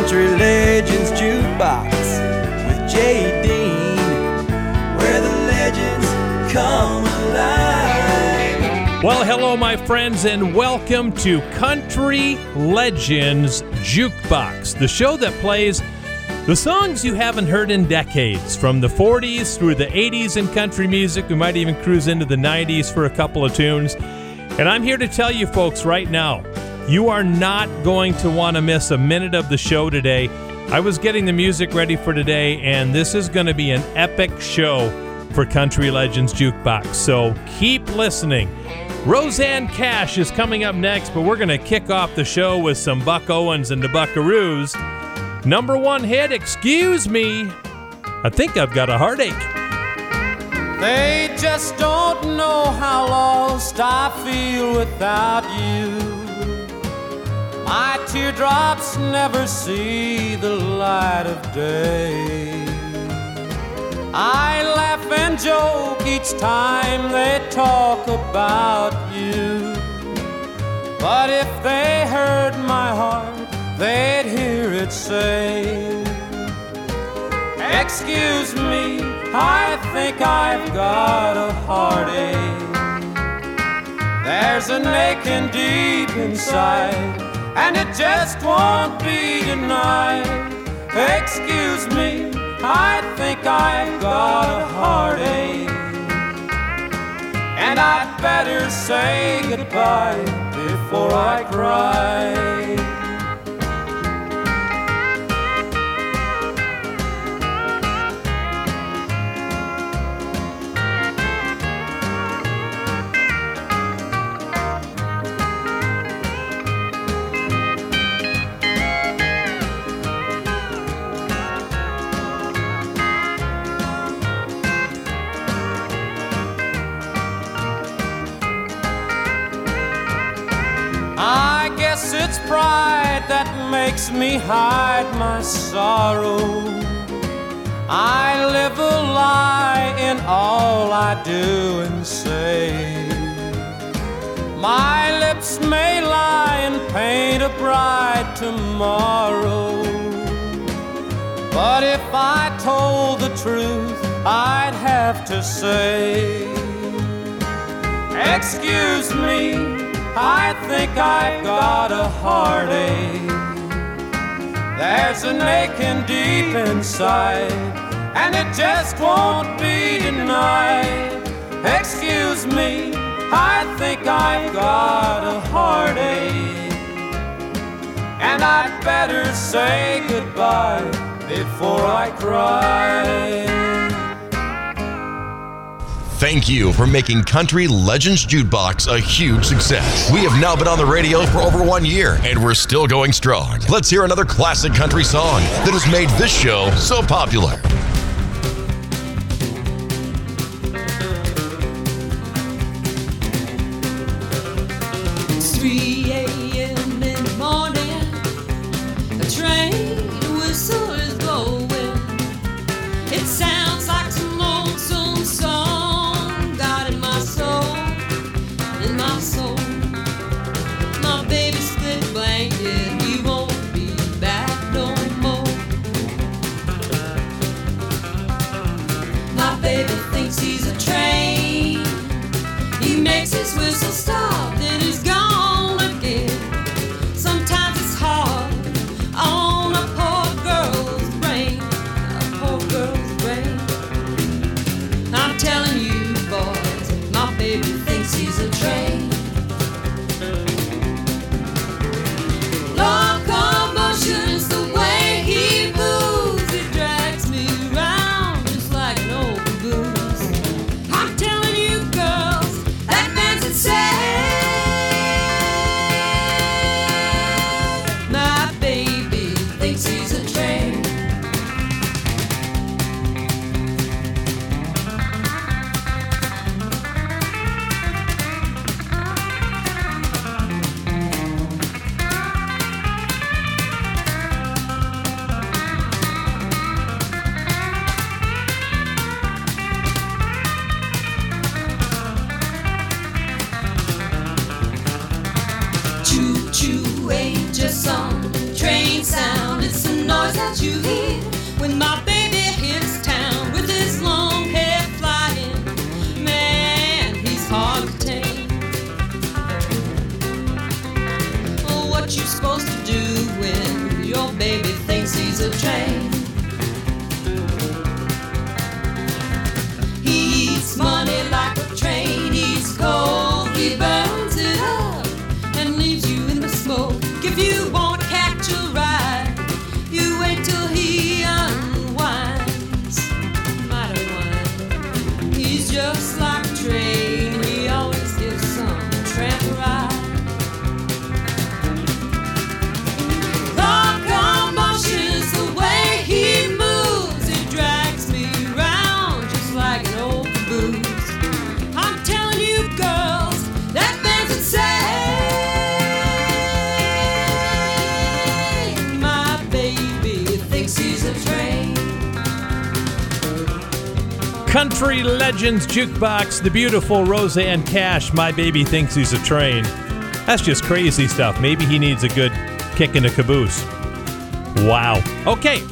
Country Legends Jukebox with Jay Dean, where the legends come alive. Well, hello, my friends, and welcome to Country Legends Jukebox, the show that plays the songs you haven't heard in decades, from the 40s through the 80s in country music. We might even cruise into the 90s for a couple of tunes. And I'm here to tell you folks right now, you are not going to want to miss a minute of the show today. I was getting the music ready for today, and this is going to be an epic show for Country Legends Jukebox. So keep listening. Rosanne Cash is coming up next, but we're going to kick off the show with some Buck Owens and the Buckaroos. Number one hit, Excuse Me. I think I've got a heartache. They just don't know how lost I feel without you. My teardrops never see the light of day. I laugh and joke each time they talk about you. But if they heard my heart, they'd hear it say, Excuse me, I think I've got a heartache. There's an aching deep inside, and it just won't be denied. Excuse me, I think I've got a heartache. And I'd better say goodbye before I cry. Guess it's pride that makes me hide my sorrow. I live a lie in all I do and say. My lips may lie and paint a bright tomorrow. But if I told the truth, I'd have to say, Excuse me. I think I've got a heartache. There's an aching deep inside, and it just won't be denied. Excuse me, I think I've got a heartache. And I'd better say goodbye before I cry. Thank you for making Country Legends Jukebox a huge success. We have now been on the radio for over one year, and we're still going strong. Let's hear another classic country song that has made this show so popular. Legends Jukebox, the beautiful Rosanne Cash, My Baby Thinks He's a Train. That's just crazy stuff. Maybe he needs a good kick in the caboose. Wow. Okay.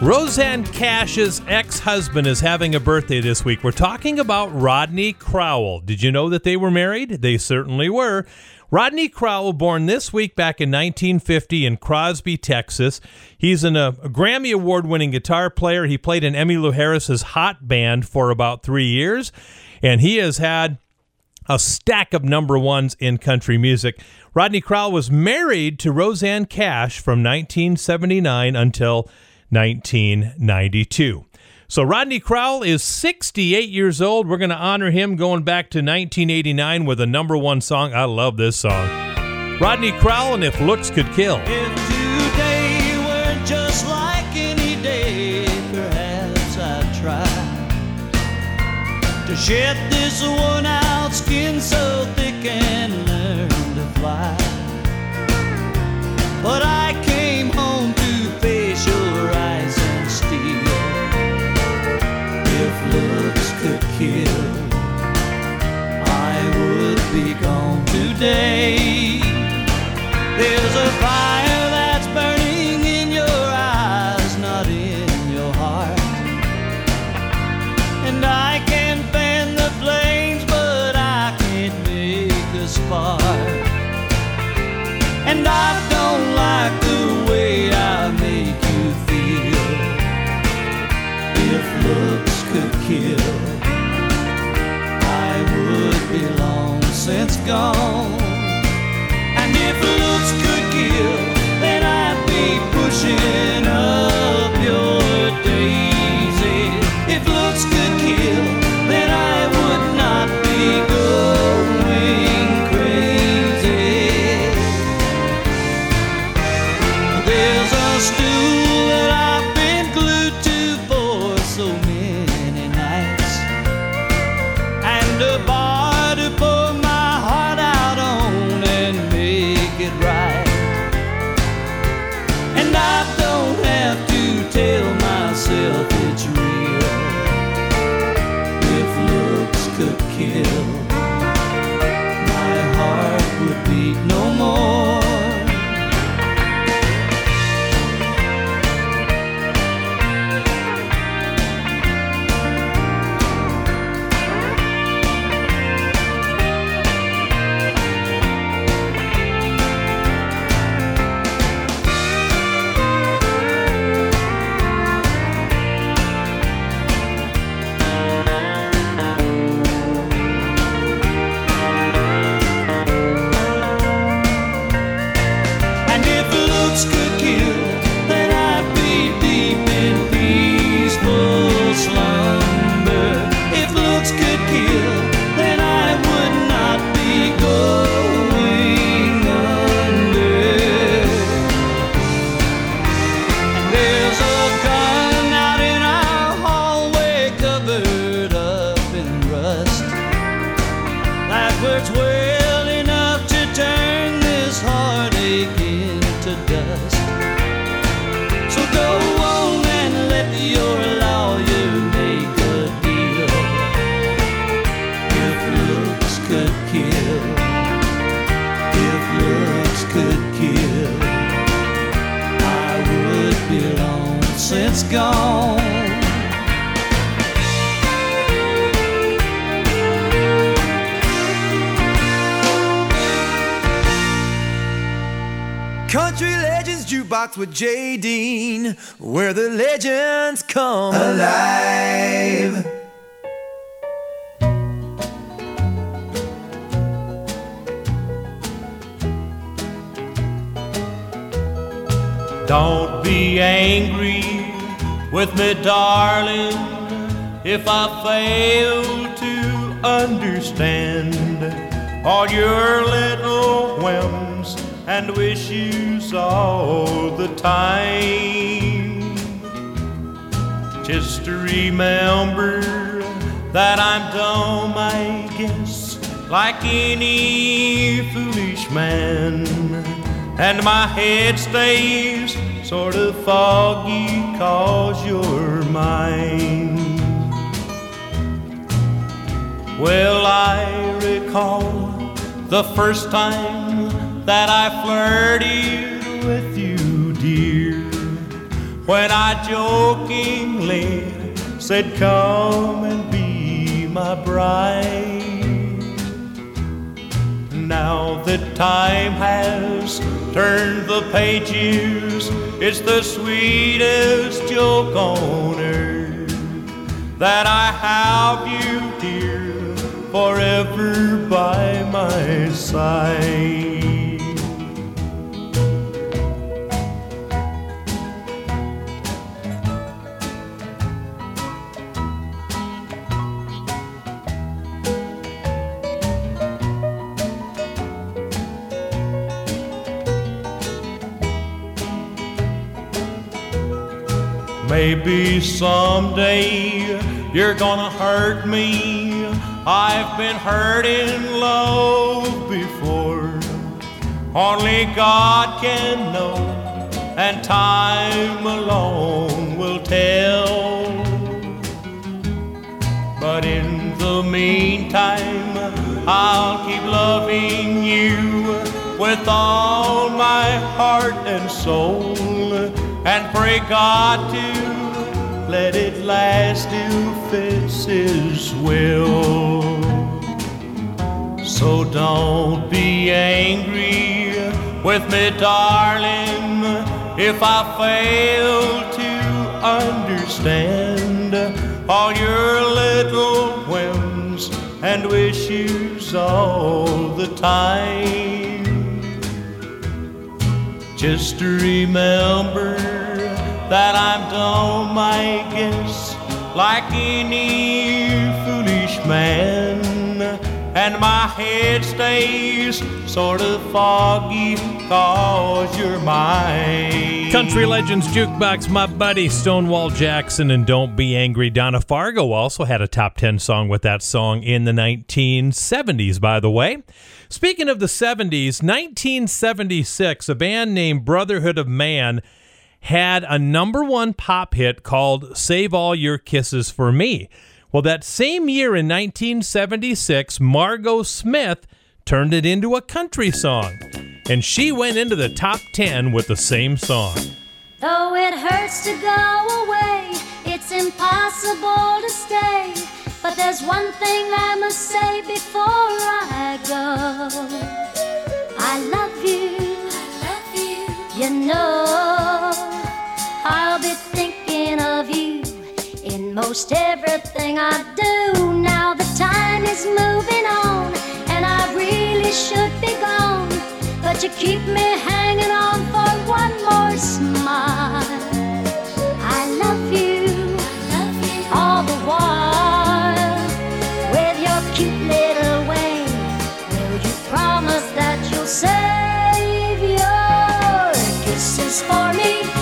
Rosanne Cash's ex husband is having a birthday this week. We're talking about Rodney Crowell. Did you know that they were married? They certainly were. Rodney Crowell, born this week back in 1950 in Crosby, Texas. He's an, uh, a Grammy Award winning guitar player. He played in Emmylou Harris's Hot Band for about three years, and he has had a stack of number ones in country music. Rodney Crowell was married to Rosanne Cash from 1979 until 1992. So Rodney Crowell is 68 years old. We're going to honor him going back to 1989 with a number one song. I love this song. Rodney Crowell and If Looks Could Kill. to shed this out skin so thick and learn to fly. But I With Jay Dean, where the legends come alive. Don't be angry with me, darling, if I fail to understand all your little whims and wishes all the time. Just to remember that I'm dumb, I guess, like any foolish man. And my head stays sort of foggy cause you're mine. Well, I recall the first time that I flirted with you, dear, when I jokingly said, Come and be my bride. Now that time has turned the pages, it's the sweetest joke on earth that I have you, dear, forever by my side. Maybe someday you're gonna hurt me. I've been hurt in love before. Only God can know, and time alone will tell. But in the meantime, I'll keep loving you with all my heart and soul and pray God to let it last if it's His will. So don't be angry with me, darling, if I fail to understand all your little whims and wishes all the time. Just remember that I'm dumb, I guess, like any foolish man. And my head stays sort of foggy cause you're mine. Country Legends Jukebox, my buddy Stonewall Jackson and Don't Be Angry. Donna Fargo also had a top 10 song with that song in the 1970s, by the way. Speaking of the 70s, 1976, a band named Brotherhood of Man had a number one pop hit called Save All Your Kisses for Me. Well, that same year in 1976, Margo Smith turned it into a country song, and she went into the top 10 with the same song. Though it hurts to go away, it's impossible to stay. But there's one thing I must say before I go. I love you. love you. You know, I'll be thinking of you in most everything I do. Now the time is moving on, and I really should be gone. But you keep me hanging on for one more smile. I love you, all the while. Your kisses for me?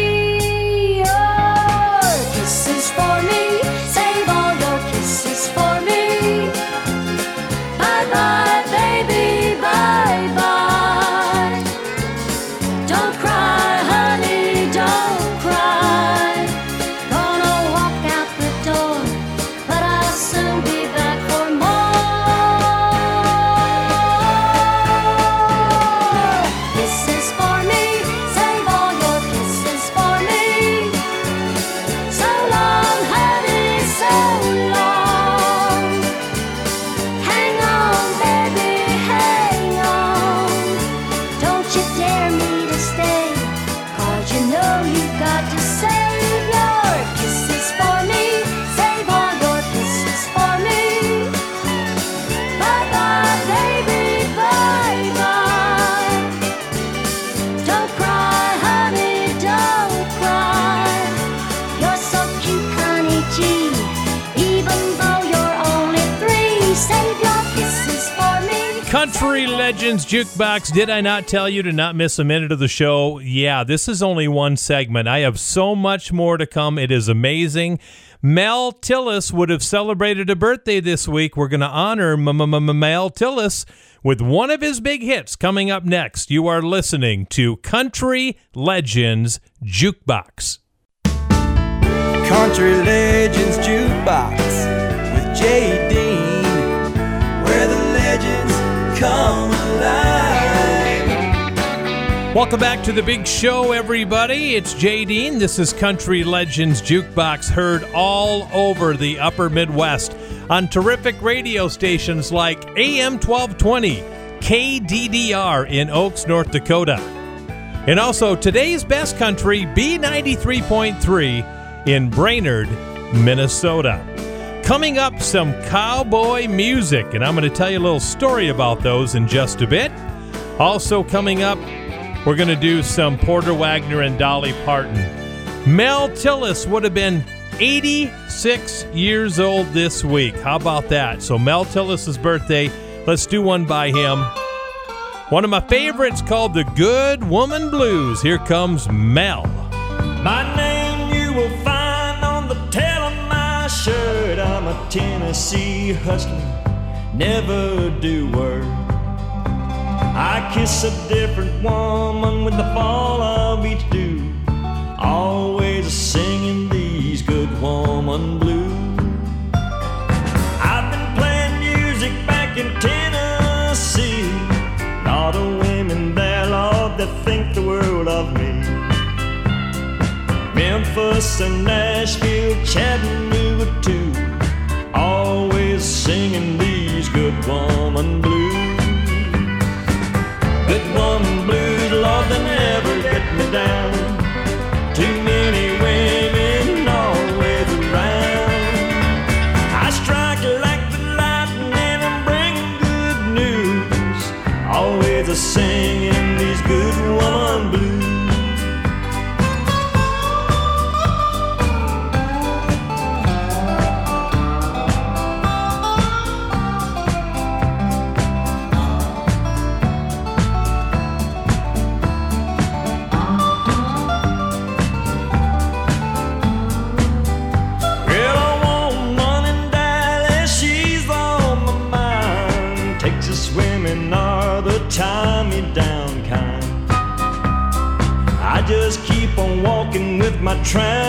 Jukebox. Did I not tell you to not miss a minute of the show? Yeah, this is only one segment. I have so much more to come. It is amazing. Mel Tillis would have celebrated a birthday this week. We're going to honor Mel Tillis with one of his big hits coming up next. You are listening to Country Legends Jukebox. Country Legends Jukebox with Jay Dean, where the legends come. Welcome back to the big show, everybody. It's Jay Dean. This is Country Legends Jukebox, heard all over the upper Midwest on terrific radio stations like AM 1220, KDDR in Oakes, North Dakota. And also today's best country, B93.3 in Brainerd, Minnesota. Coming up, some cowboy music, and I'm going to tell you a little story about those in just a bit. Also, coming up, we're going to do some Porter Wagoner and Dolly Parton. Mel Tillis would have been 86 years old this week. How about that? So, Mel Tillis's birthday, let's do one by him. One of my favorites called the Good Woman Blues. Here comes Mel. My name you will find on the tail of my shirt. I'm a Tennessee hustler, never do work. I kiss a different woman with the fall of each dew. Always singing these good woman blues. I've been playing music back in Tennessee. Lot of women there, Lord, that think the world of me. Memphis and Nashville, Chattanooga too. Always singing these good woman blues. Good woman blues, Lord, they never get me down. Too many women always around. I strike like the lightning, I'm bringing good news. Always the singing with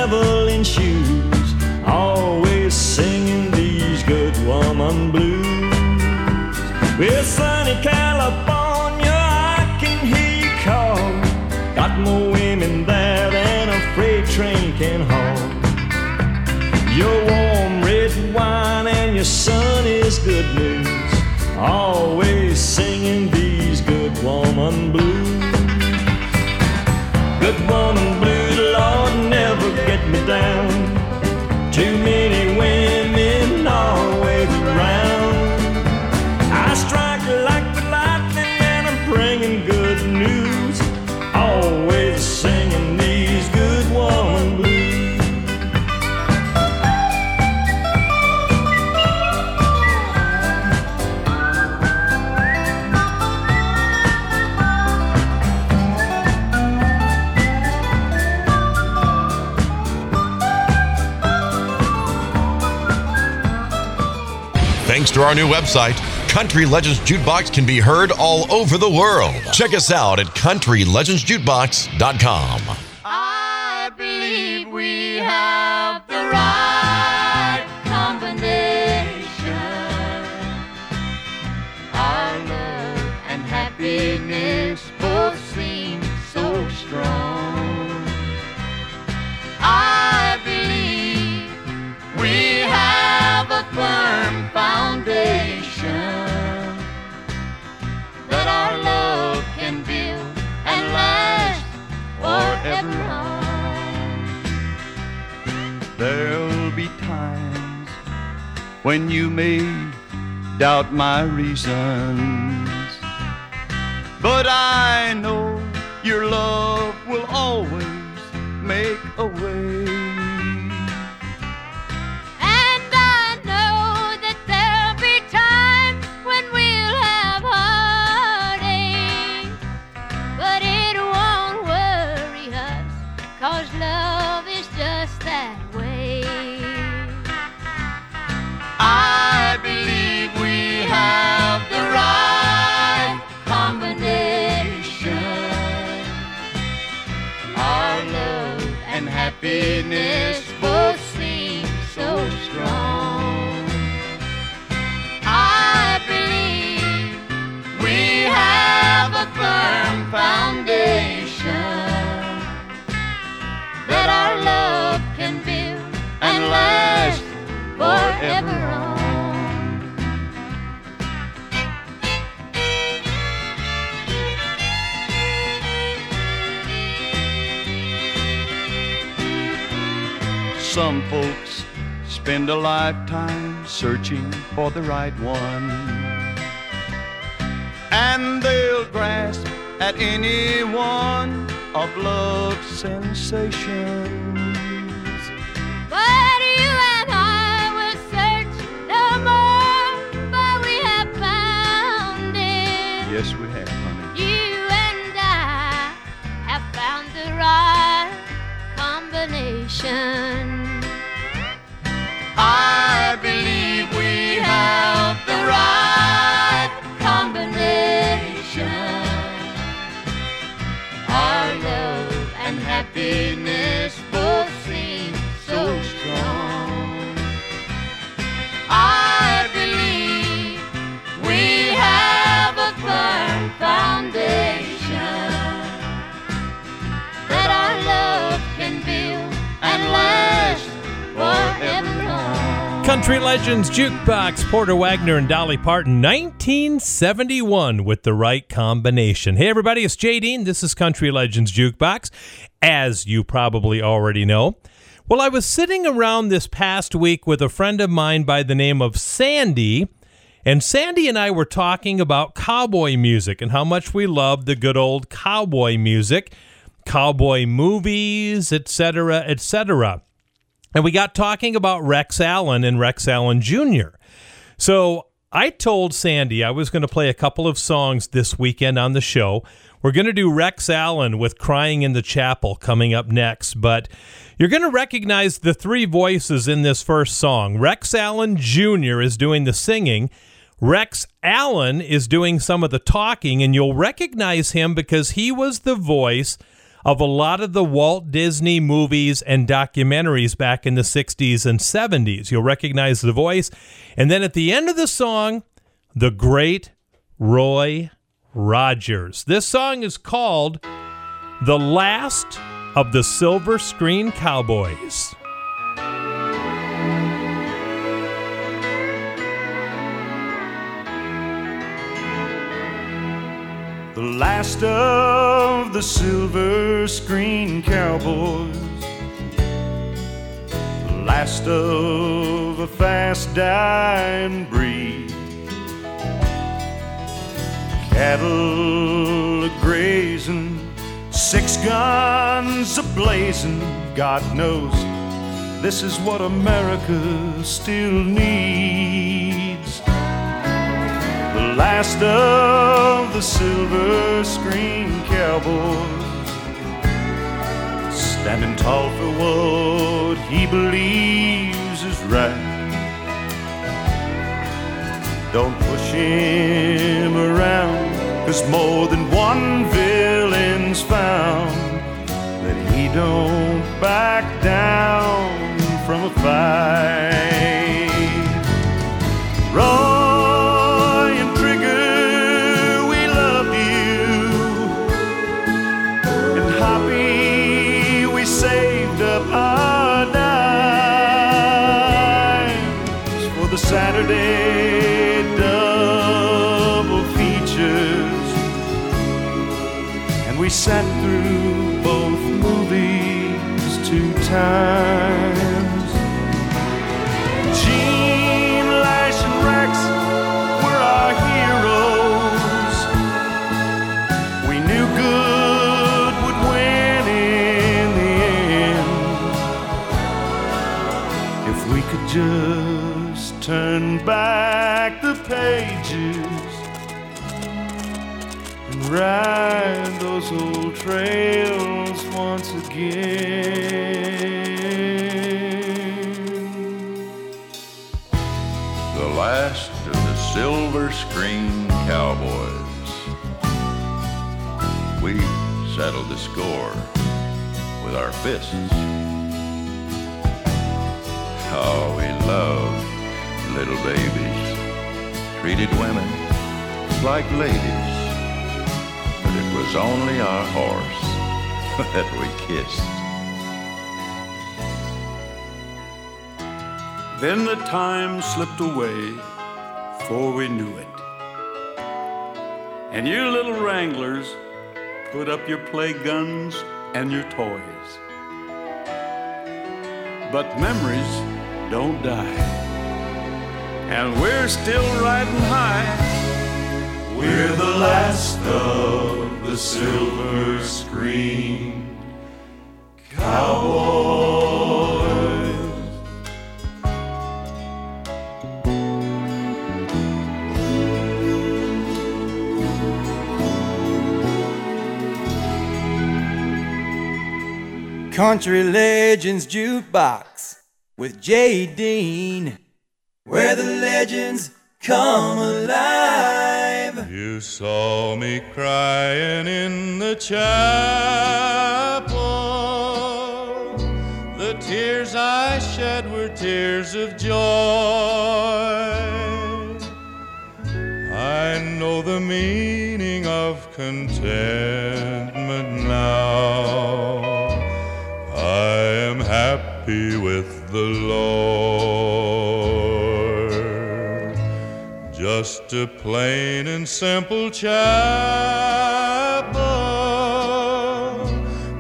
our new website, Country Legends Jukebox can be heard all over the world. Check us out at countrylegendsjukebox.com. my reasons. Last forever on. Some folks spend a lifetime searching for the right one. And they'll grasp at any one of love's sensations. Yes, we have, honey. You and I have found the right combination. I believe we have the right Country Legends Jukebox, Porter Wagoner and Dolly Parton, 1971 with the right combination. Hey, everybody, it's Jay Dean. This is Country Legends Jukebox, as you probably already know. Well, I was sitting around this past week with a friend of mine by the name of Sandy, and Sandy and I were talking about cowboy music and how much we love the good old cowboy music, cowboy movies, etc., etc. And we got talking about Rex Allen and Rex Allen Jr. So I told Sandy I was going to play a couple of songs this weekend on the show. We're going to do Rex Allen with Crying in the Chapel coming up next, but you're going to recognize the three voices in this first song. Rex Allen Jr. is doing the singing. Rex Allen is doing some of the talking, and you'll recognize him because he was the voice of a lot of the Walt Disney movies and documentaries back in the 60s and 70s. You'll recognize the voice. And then at the end of the song, the great Roy Rogers. This song is called The Last of the Silver Screen Cowboys. The last of the silver screen cowboys. The last of a fast dying breed. Cattle grazing, six guns a blazing. God knows this is what America still needs. The last of the silver screen cowboys, standing tall for what he believes is right. Don't push him around, cause more than one villain's found that he don't back down from a fight. Roy score with our fists. Oh, we loved little babies, treated women like ladies. But it was only our horse that we kissed. Then the time slipped away before we knew it. And you little wranglers put up your play guns and your toys. But memories don't die. And we're still riding high. We're the last of the silver screen cowboys. Country Legends Jukebox with Jay Dean, where the legends come alive. You saw me crying in the chapel. The tears I shed were tears of joy. I know the meaning of contentment now. Happy with the Lord. Just a plain and simple chapel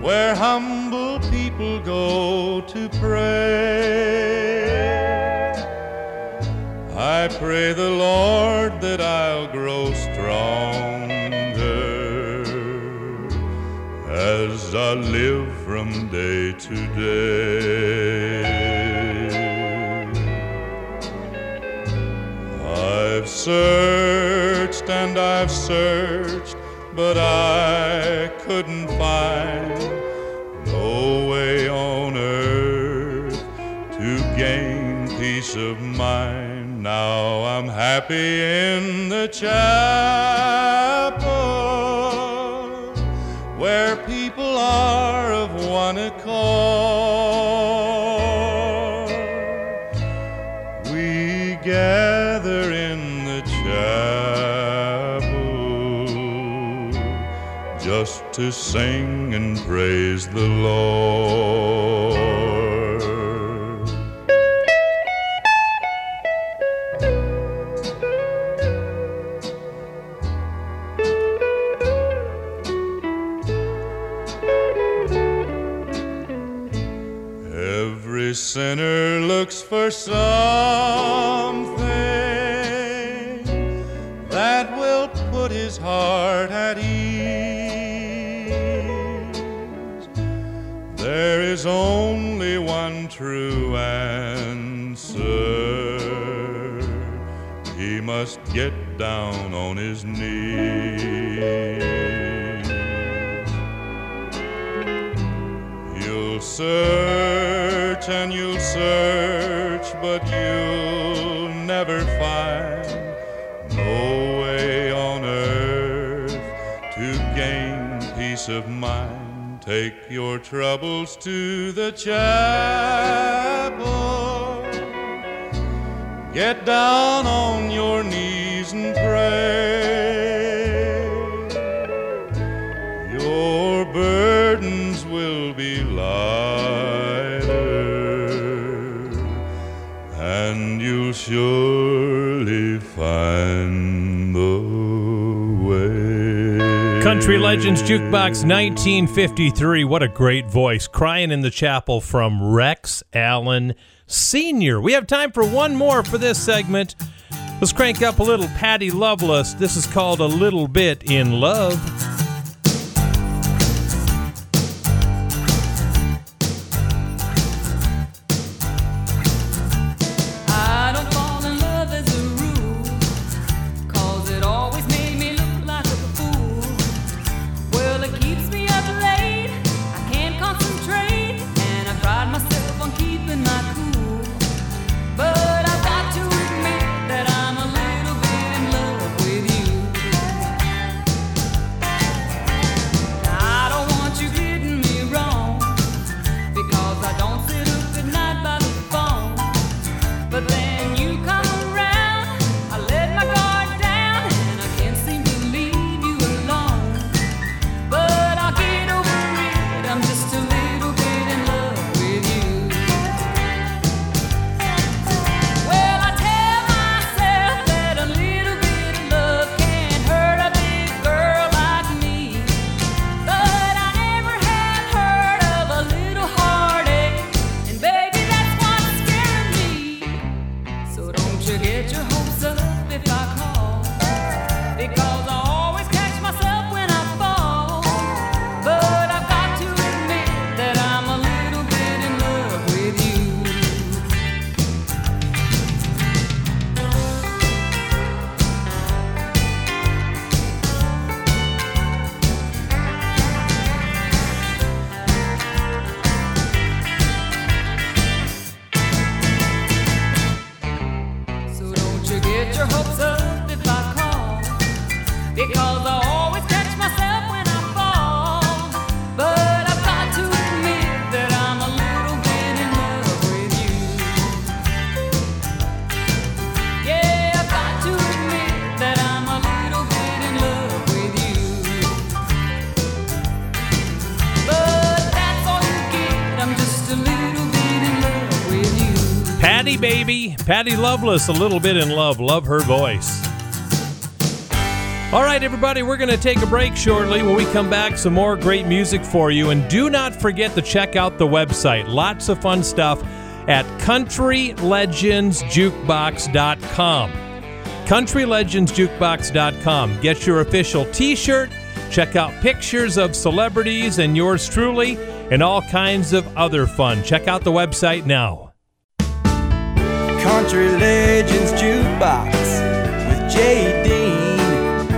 where humble people go to pray. I pray the Lord that I'll grow stronger as I live day to day. I've searched and I've searched, but I couldn't find no way on earth to gain peace of mind. Now I'm happy in the chapel of one accord. We gather in the chapel just to sing and praise the Lord. Something that will put his heart at ease. There is only one true answer. He must get down on his knees. You'll search and you'll search, peace of mind. Take your troubles to the chapel. Get down on your knees Country Legends Jukebox 1953. What a great voice. Crying in the Chapel from Rex Allen Sr. We have time for one more for this segment. Let's crank up a little Patty Loveless. This is called A Little Bit in Love. Patty Loveless, a little bit in love. Love her voice. All right, everybody, we're going to take a break shortly. When we come back, some more great music for you. And do not forget to check out the website. Lots of fun stuff at countrylegendsjukebox.com. Countrylegendsjukebox.com. Get your official t shirt, check out pictures of celebrities and yours truly, and all kinds of other fun. Check out the website now. Country Legends Jukebox with Jay Dean,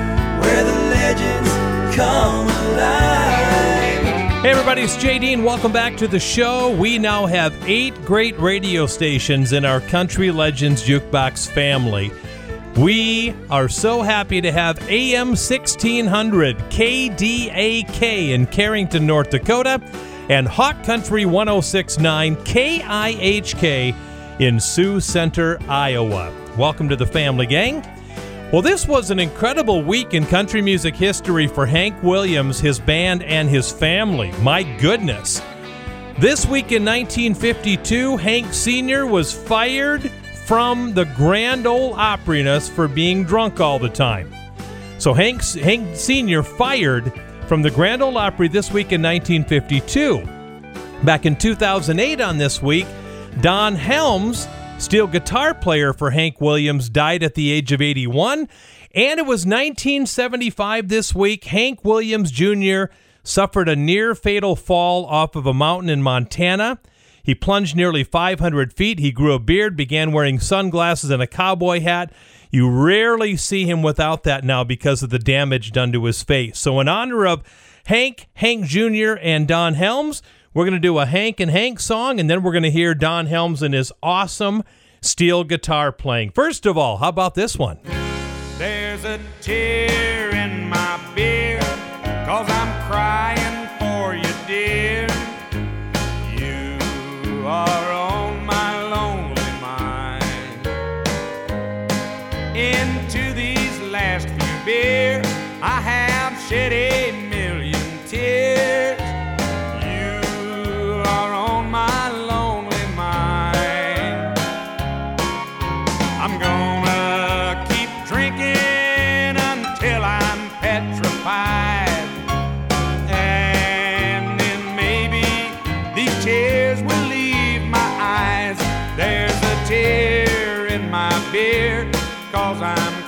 where the legends come alive. Hey, everybody, it's Jay Dean. Welcome back to the show. We now have eight great radio stations in our Country Legends Jukebox family. We are so happy to have AM 1600 KDAK in Carrington, North Dakota, and Hawk Country 1069 KIHK in Sioux Center, Iowa. Welcome to the family, gang. Well, this was an incredible week in country music history for Hank Williams, his band, and his family. My goodness. This week in 1952, Hank Sr. was fired from the Grand Ole Operiness for being drunk all the time. So Hank, Hank Sr. fired from the Grand Ole Opry this week in 1952. Back in 2008 on this week, Don Helms, steel guitar player for Hank Williams, died at the age of 81. And it was 1975 this week. Hank Williams Jr. suffered a near fatal fall off of a mountain in Montana. He plunged nearly 500 feet. He grew a beard, began wearing sunglasses and a cowboy hat. You rarely see him without that now because of the damage done to his face. So, in honor of Hank, Hank Jr., and Don Helms, we're going to do a Hank and Hank song, and then we're going to hear Don Helms and his awesome steel guitar playing. First of all, how about this one? There's a tear in my beer, cause I'm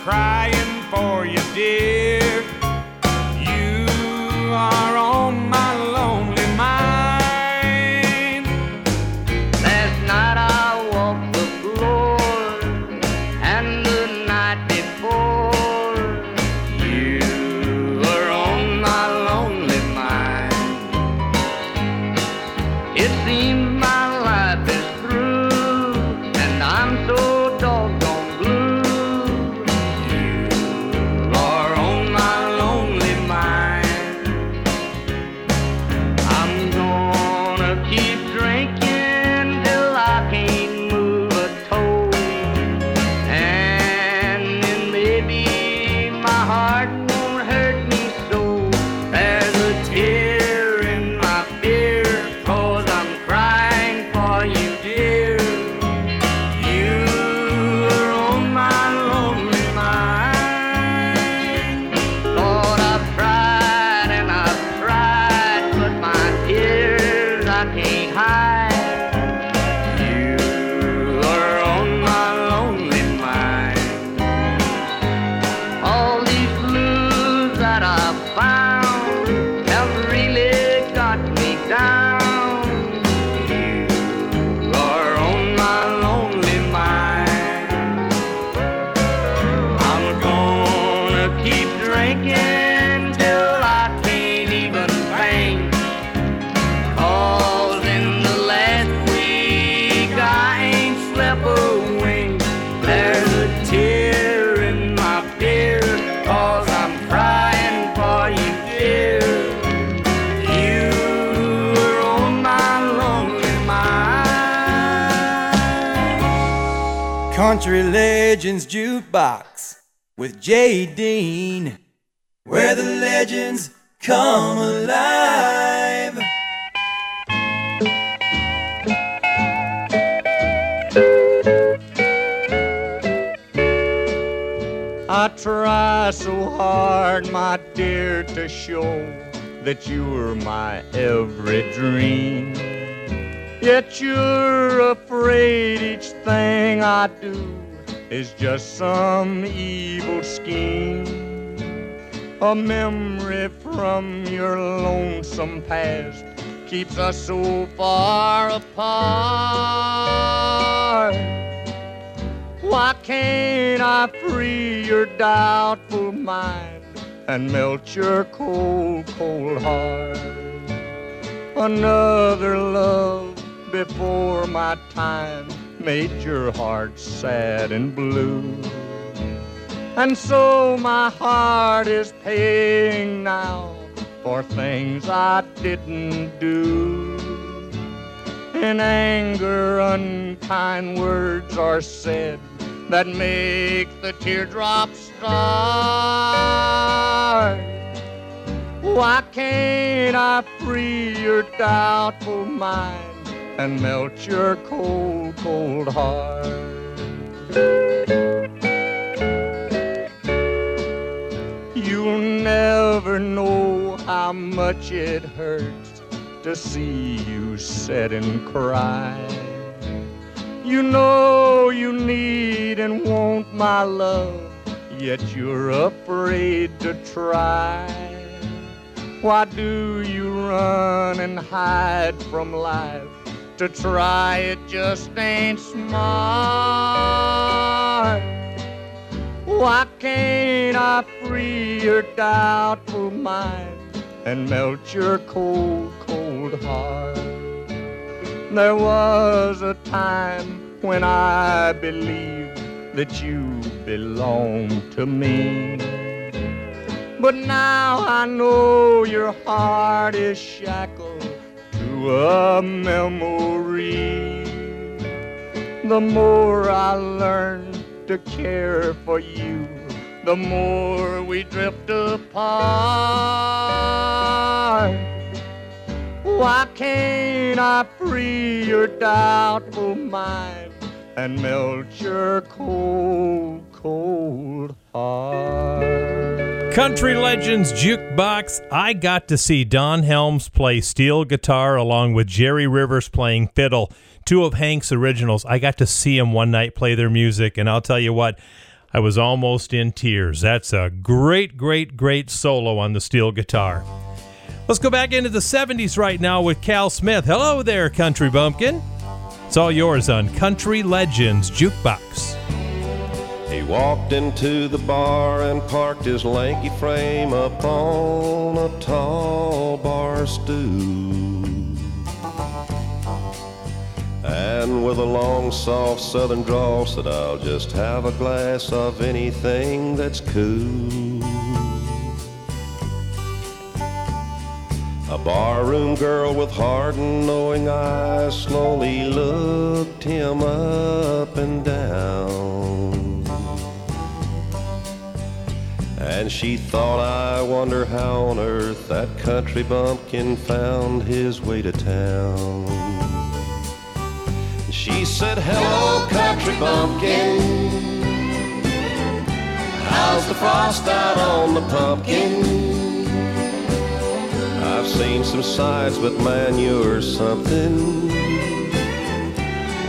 I'm Country Legends Jukebox with Jay Dean, where the legends come alive. I try so hard, my dear, to show that you are my every dream. Yet you're afraid each thing I do is just some evil scheme. A memory from your lonesome past keeps us so far apart. Why can't I free your doubtful mind and melt your cold, cold heart? Another love before my time made your heart sad and blue. And so my heart is paying now for things I didn't do. In anger, unkind words are said that make the teardrops start. Why can't I free your doubtful mind and melt your cold, cold heart? You'll never know how much it hurts to see you sit and cry. You know you need and want my love, yet you're afraid to try. Why do you run and hide from life? To try it just ain't smart. Why can't I free your doubtful mind and melt your cold, cold heart? There was a time when I believed that you belonged to me. But now I know your heart is shackled a memory. The more I learn to care for you, the more we drift apart. Why can't I free your doubtful mind and melt your cold, cold heart? Country Legends Jukebox. I got to see Don Helms play steel guitar along with Jerry Rivers playing fiddle, two of Hank's originals. I got to see him one night play their music, and I'll tell you what, I was almost in tears. That's a great, great, great solo on the steel guitar. Let's go back into the 70s right now with Cal Smith. Hello there, Country Bumpkin. It's all yours on Country Legends Jukebox. He walked into the bar and parked his lanky frame upon a tall bar stool. And with a long, soft southern drawl, said, I'll just have a glass of anything that's cool. A barroom girl with hard and knowing eyes slowly looked him up and down. And she thought, I wonder how on earth that country bumpkin found his way to town. She said, Hello, country bumpkin. How's the frost out on the pumpkin? I've seen some sights, but man, you're something.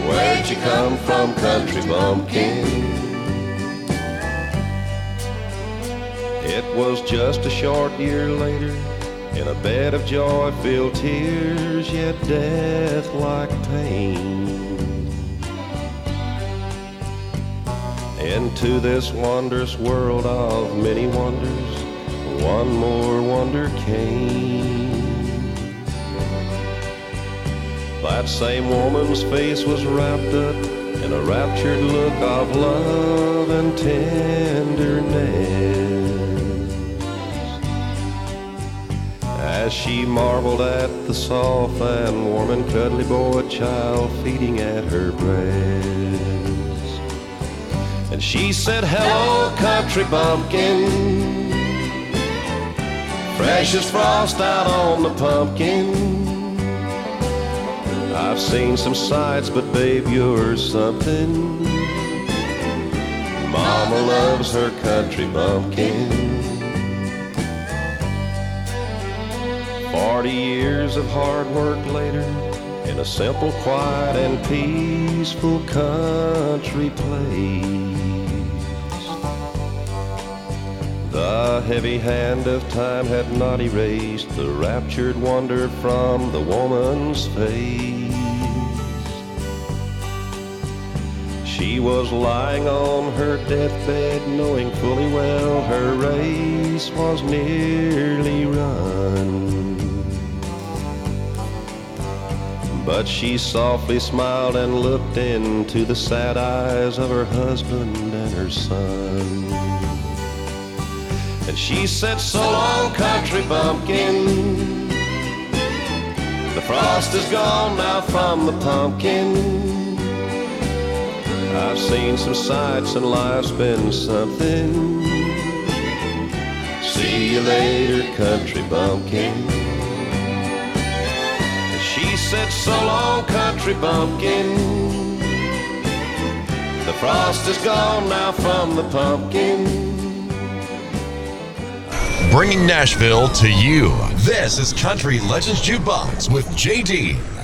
Where'd you come from, country bumpkin? It was just a short year later, in a bed of joy-filled tears, yet death-like pain. Into this wondrous world of many wonders, one more wonder came. That same woman's face was wrapped up in a raptured look of love and tenderness. As she marveled at the soft and warm and cuddly boy child feeding at her breast. And she said, Hello, country bumpkin. Fresh as frost out on the pumpkin. I've seen some sights, but babe, you're something. Mama loves her country bumpkin. Forty years of hard work later, in a simple, quiet, and peaceful country place. The heavy hand of time had not erased the raptured wonder from the woman's face. She was lying on her deathbed, knowing fully well her race was nearly run. But she softly smiled and looked into the sad eyes of her husband and her son. And she said, So long, country bumpkin. The frost is gone now from the pumpkin. I've seen some sights and life's been something. See you later, country bumpkin. Said, So long, country bumpkin. The frost is gone now from the pumpkin. Bringing Nashville to you. This is Country Legends Jukebox with JD.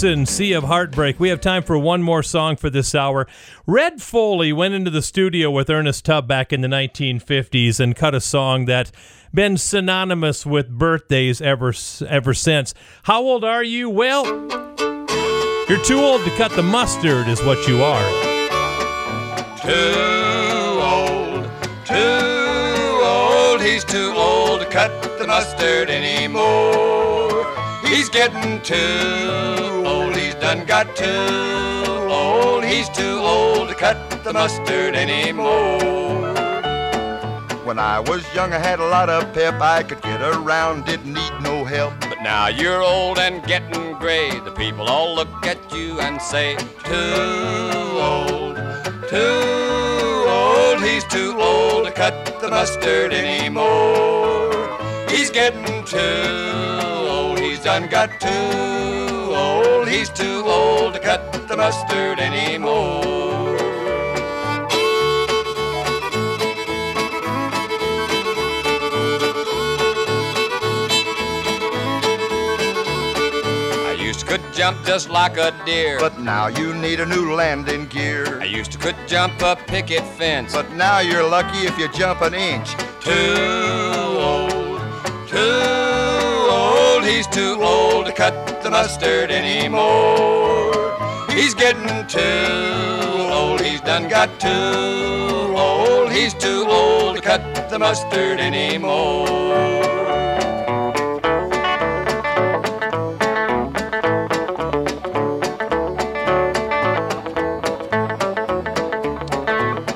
Don Sea of Heartbreak. We have time for one more song for this hour. Red Foley went into the studio with Ernest Tubb back in the 1950s and cut a song that been synonymous with birthdays ever ever since. How old are you? Well, you're too old to cut the mustard is what you are. Too old, too old, he's too old to cut the mustard anymore. He's getting too old, he's done got too old, he's too old to cut the mustard anymore. When I was young, I had a lot of pep. I could get around, didn't need no help. But now you're old and getting gray. The people all look at you and say, Too old, too old. He's too old to cut the mustard anymore. He's getting too done got too old. He's too old to cut the mustard anymore. could jump just like a deer. But now you need a new landing gear. I used to could jump a picket fence. But now you're lucky if you jump an inch. Too old, too He's too old to cut the mustard anymore. He's getting too old. He's done got too old. He's too old to cut the mustard anymore.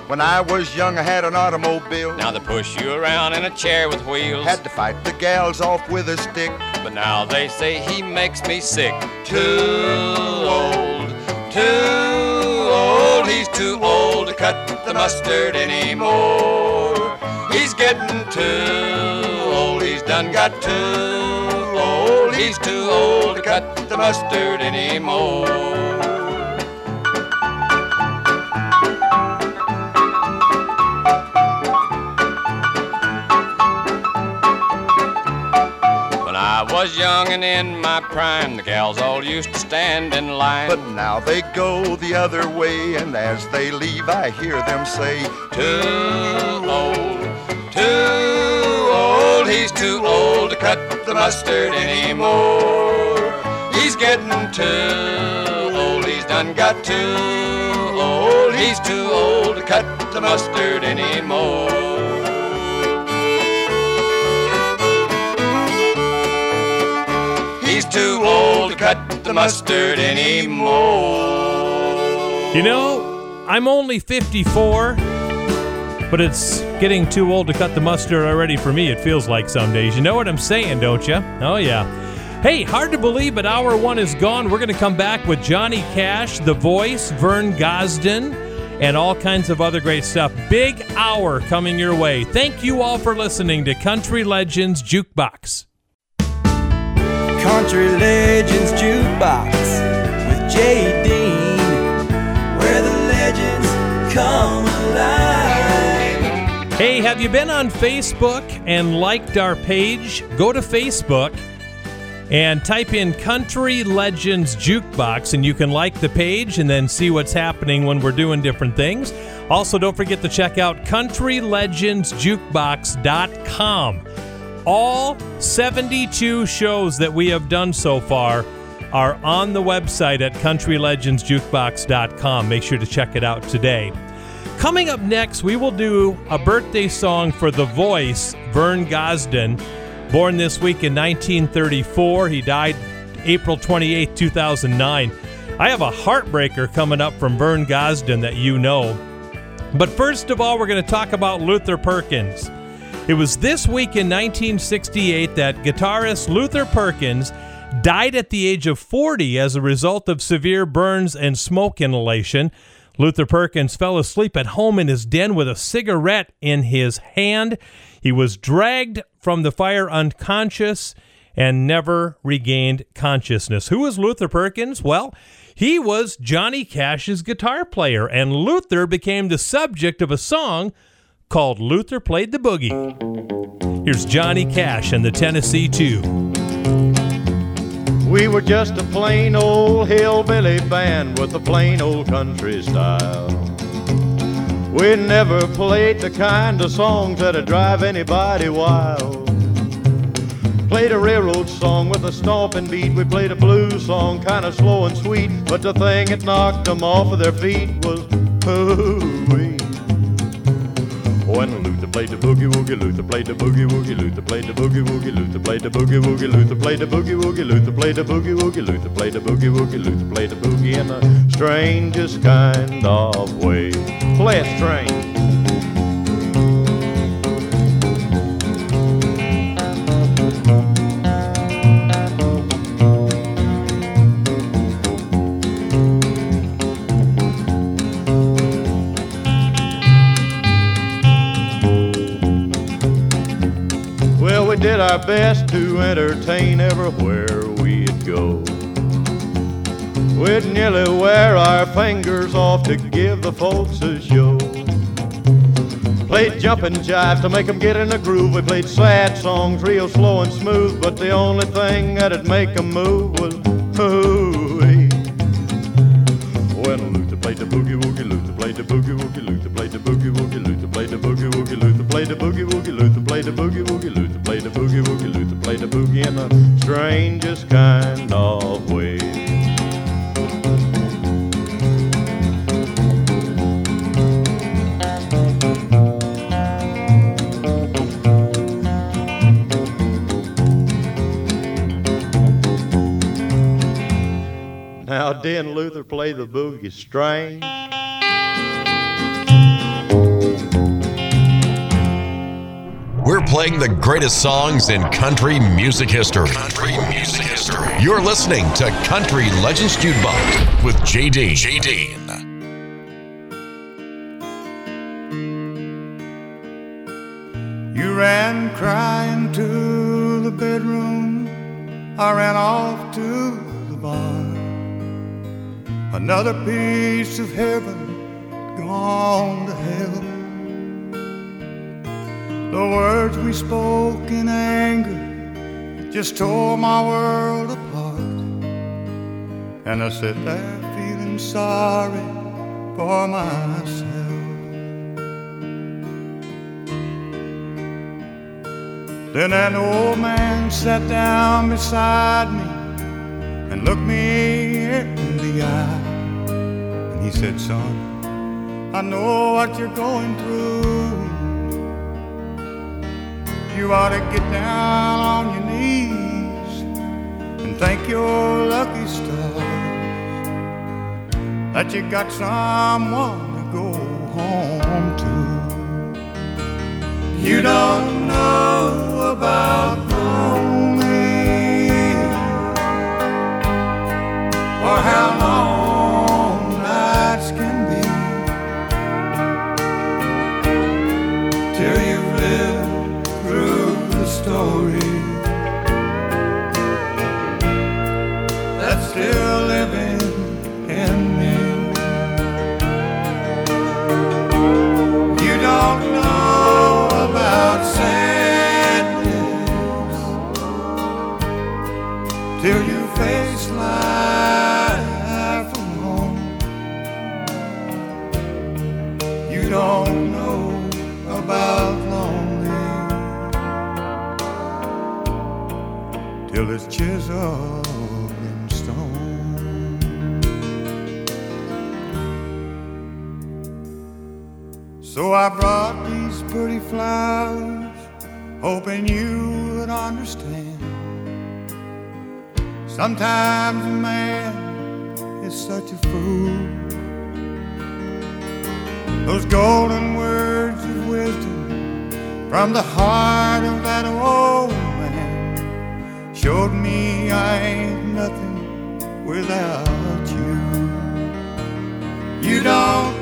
When I was young, I had an automobile. Now they push you around in a chair with wheels. Had to fight the gals off with a stick. But now they say he makes me sick. Too old, too old. He's too old to cut the mustard anymore. He's getting too old. He's done got too old. He's too old to cut the mustard anymore. Was young and in my prime, the gals all used to stand in line. But now they go the other way, and as they leave, I hear them say, Too old, too old. He's too old to cut the mustard anymore. He's getting too old. He's done got too old. He's too old to cut the mustard anymore. Too old to cut the mustard anymore. You know, I'm only 54, but it's getting too old to cut the mustard already for me, it feels like some days. You know what I'm saying, don't you? Oh, yeah. Hey, hard to believe, but hour one is gone. We're going to come back with Johnny Cash, The Voice, Vern Gosdin, and all kinds of other great stuff. Big hour coming your way. Thank you all for listening to Country Legends Jukebox. Country Legends Jukebox with Jay Dean, where the legends come alive. Hey, have you been on Facebook and liked our page? Go to Facebook and type in Country Legends Jukebox, and you can like the page and then see what's happening when we're doing different things. Also, don't forget to check out CountryLegendsJukebox.com. All 72 shows that we have done so far are on the website at CountryLegendsJukebox.com. Make sure to check it out today. Coming up next, we will do a birthday song for The Voice, Vern Gosdin. Born this week in 1934, he died April 28, 2009. I have a heartbreaker coming up from Vern Gosdin that you know. But first of all, we're going to talk about Luther Perkins. It was this week in 1968 that guitarist Luther Perkins died at the age of 40 as a result of severe burns and smoke inhalation. Luther Perkins fell asleep at home in his den with a cigarette in his hand. He was dragged from the fire unconscious and never regained consciousness. Who was Luther Perkins? Well, he was Johnny Cash's guitar player, and Luther became the subject of a song called Luther Played the Boogie. Here's Johnny Cash and the Tennessee Two. We were just a plain old hillbilly band with a plain old country style. We never played the kind of songs that'd drive anybody wild. Played a railroad song with a stomping beat. We played a blues song, kind of slow and sweet. But the thing that knocked them off of their feet was hooey. When Luther played the boogie woogie, Luther played the boogie woogie, Luther played the boogie woogie, Luther played the boogie woogie, Luther played the boogie woogie, Luther played the boogie woogie, Luther played the boogie woogie, Luther played the boogie in the strangest kind of way. Play it strange. Did our best to entertain everywhere we'd go. We'd nearly wear our fingers off to give the folks a show. Played jumping jive to make 'em get in the groove. We played sad songs real slow and smooth, but the only thing that'd make 'em move was hoo away. When Luther played the boogie woogie, Luther played the boogie woogie, Luther played the boogie woogie, Luther played the boogie woogie, Luther played the boogie woogie, Luther played the boogie woogie, Luther in the strangest kind of way. Now, didn't Luther play the boogie strange? Playing the greatest songs in country music history. Country music history. You're listening to Country Legends Jukebox with JD. JD. You ran crying to the bedroom. I ran off to the bar. Another piece of heaven gone to hell. The words we spoke in anger just tore my world apart. And I sat there feeling sorry for myself. Then an old man sat down beside me and looked me in the eye. And he said, Son, I know what you're going through. You ought to get down on your knees and thank your lucky stars that you got someone to go home to. You don't know about lonely or how long I brought these pretty flowers, hoping you would understand. Sometimes a man is such a fool. Those golden words of wisdom from the heart of that old man showed me I ain't nothing without you. You don't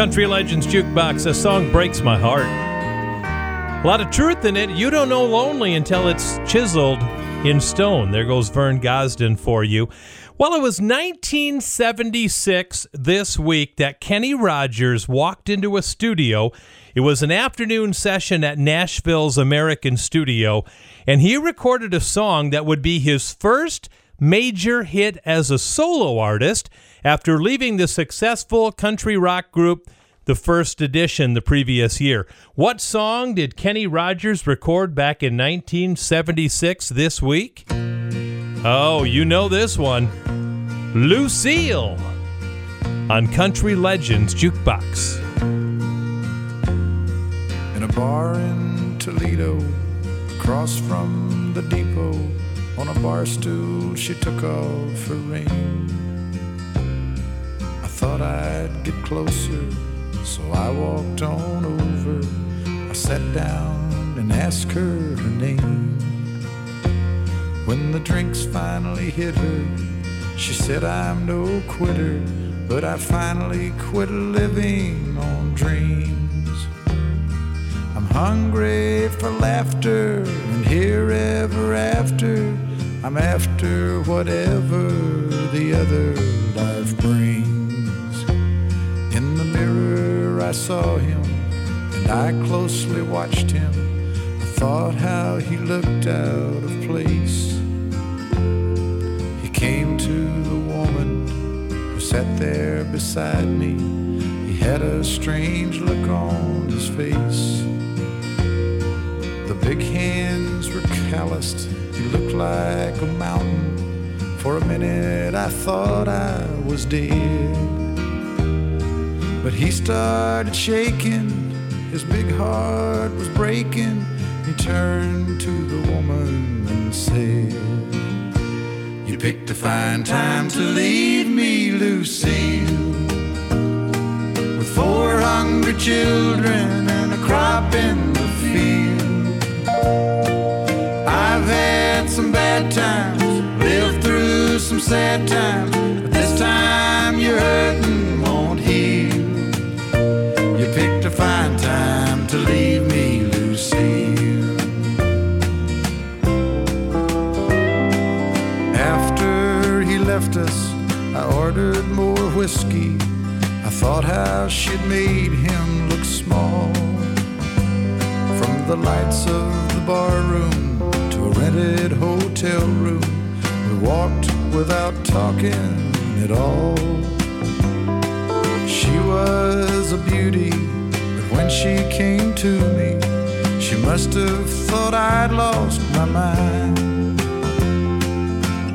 Country Legends Jukebox, a song breaks my heart. A lot of truth in it. You don't know lonely until it's chiseled in stone. There goes Vern Gosdin for you. Well, it was 1976 this week that Kenny Rogers walked into a studio. It was an afternoon session at Nashville's American Studio, and he recorded a song that would be his first major hit as a solo artist after leaving the successful country rock group, the first edition the previous year. What song did Kenny Rogers record back in 1976 this week? Oh, you know this one Lucille on Country Legends Jukebox. In a bar in Toledo, across from the depot, on a bar stool, she took off her ring. Thought I'd get closer, so I walked on over. I sat down and asked her her name. When the drinks finally hit her, she said, I'm no quitter, but I finally quit living on dreams. I'm hungry for laughter, and here ever after, I'm after whatever the other life brings. Mirror, I saw him, and I closely watched him. I thought how he looked out of place. He came to the woman who sat there beside me. He had a strange look on his face. The big hands were calloused. He looked like a mountain. For a minute, I thought I was dead. But he started shaking. His big heart was breaking. He turned to the woman and said, You picked a fine time to leave me, Lucille. With four hungry children and a crop in the field. I've had some bad times, lived through some sad times, ordered more whiskey. I thought how she'd made him look small. From the lights of the bar room to a rented hotel room, we walked without talking at all. She was a beauty, but when she came to me, she must have thought I'd lost my mind.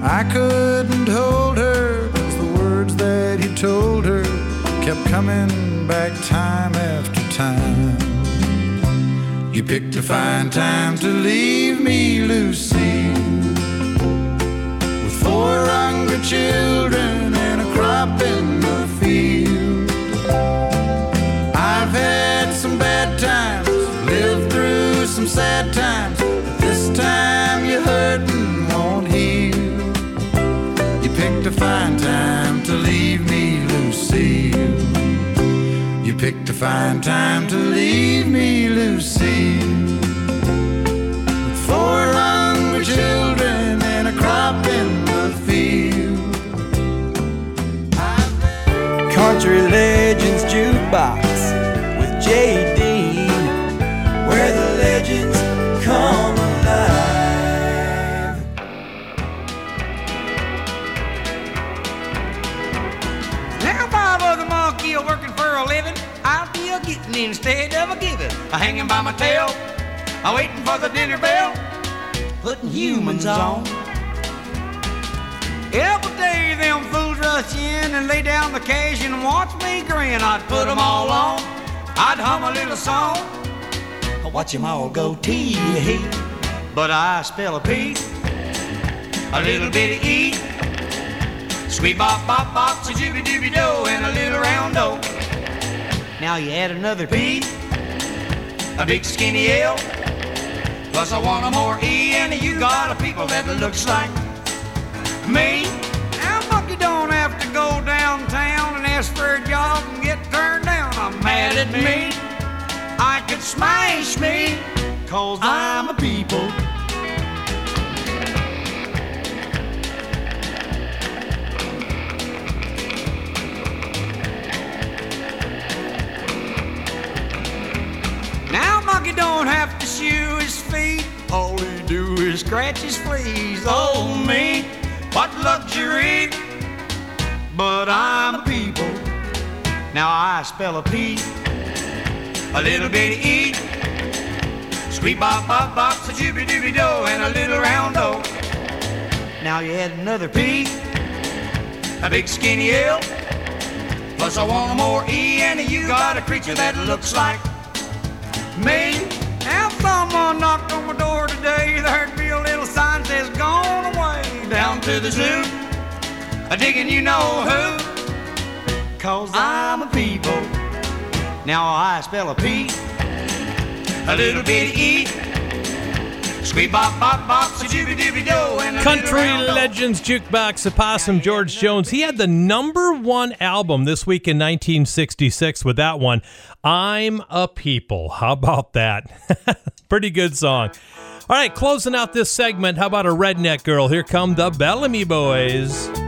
I couldn't hold her, told her kept coming back time after time. You picked a fine time to leave me, Lucy, with four hungry children and a crop in the field. I've had some bad times, lived through some sad times, You find time to leave me, Lucy. With four hungry children and a crop in the field. Country Legends Jukebox instead of a giving. A hanging by my tail, a waiting for the dinner bell, putting humans on. Every day them fools rush in and lay down the cash and watch me grin. I'd put 'em all on, I'd hum a little song. I'd watch 'em all go tee But I spell a P, a little bit of E. Sweet bop bop bop, so dooby dooby do, and a little round O. Now you add another P, a big skinny L, plus I want a more E, and you got a people that looks like me. Now monkey don't have to go downtown and ask for a job and get turned down. I'm mad at me. I could smash me, cause I'm a people. Don't have to shoe his feet. All he do is scratch his fleas. Oh me, what luxury! But I'm a people. Now I spell a P, a little bitty eat. Squeak bop bop bop, a jooby dooby do, and a little round O. Now you had another P, a big skinny L. Plus I want more E, and you got a creature that looks like me. Now someone knocked on my door today. There'd be a little sign that says gone away down to the zoo. A digging you know who. Cause I'm a people. Now I spell a P, a little bitty E. Country. Legends Jukebox Opossum George Jones. He had the number one album this week in 1966 with that one, I'm a People. How about that? Pretty good song. All right, closing out this segment, how about a redneck girl? Here come the Bellamy Boys.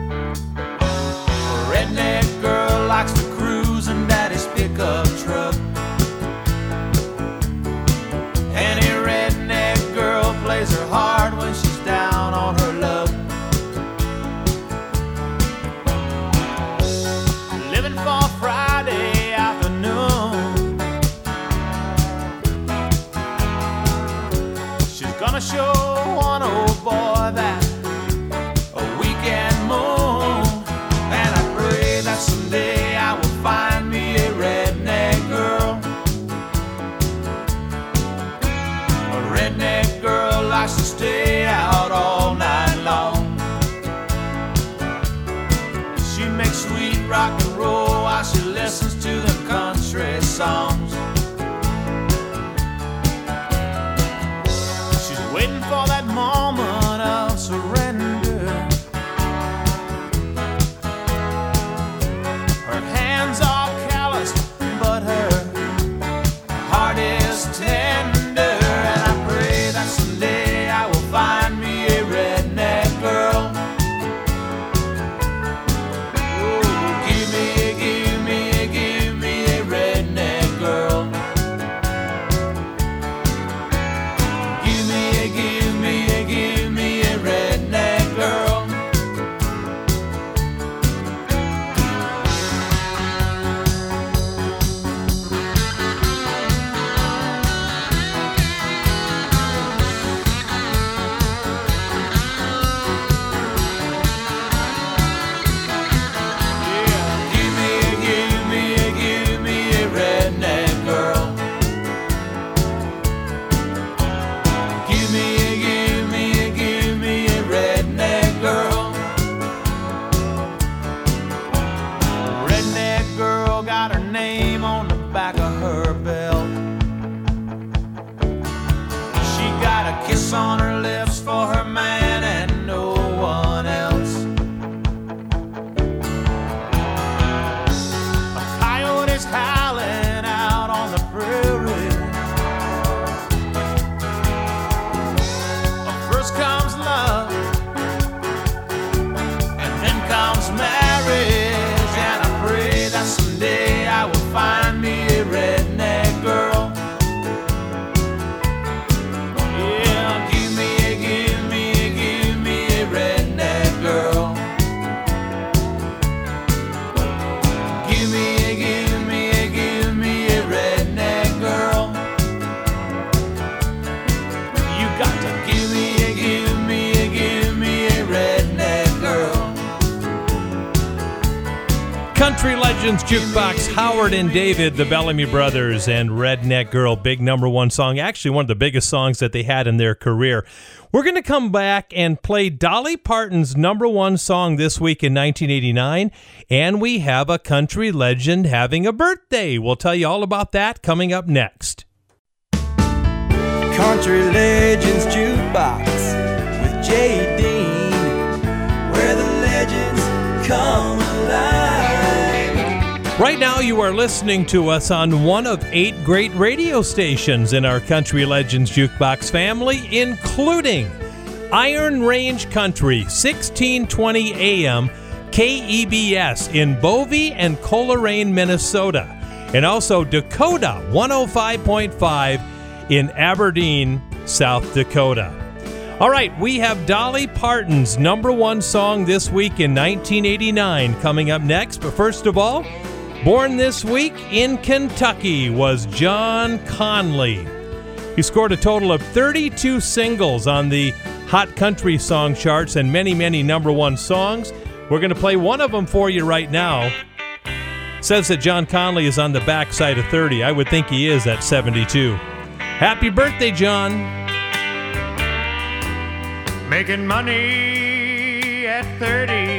Show Country Legends Jukebox, Howard and David, the Bellamy Brothers, and Redneck Girl, big number one song. Actually, one of the biggest songs that they had in their career. We're going to come back and play Dolly Parton's number one song this week in 1989, and we have a country legend having a birthday. We'll tell you all about that coming up next. Country Legends Jukebox with Jay Dean, where the legends come. Right now, you are listening to us on one of eight great radio stations in our Country Legends Jukebox family, including Iron Range Country, 1620 AM, KEBS in Bovey and Coleraine, Minnesota, and also Dakota 105.5 in Aberdeen, South Dakota. All right, we have Dolly Parton's number one song this week in 1989 coming up next. But first of all, Born this week in Kentucky was John Conlee. He scored a total of 32 singles on the Hot Country Song charts and many, many number one songs. We're going to play one of them for you right now. Says that John Conlee is on the backside of 30. I would think he is at 72. Happy birthday, John. Making money at 30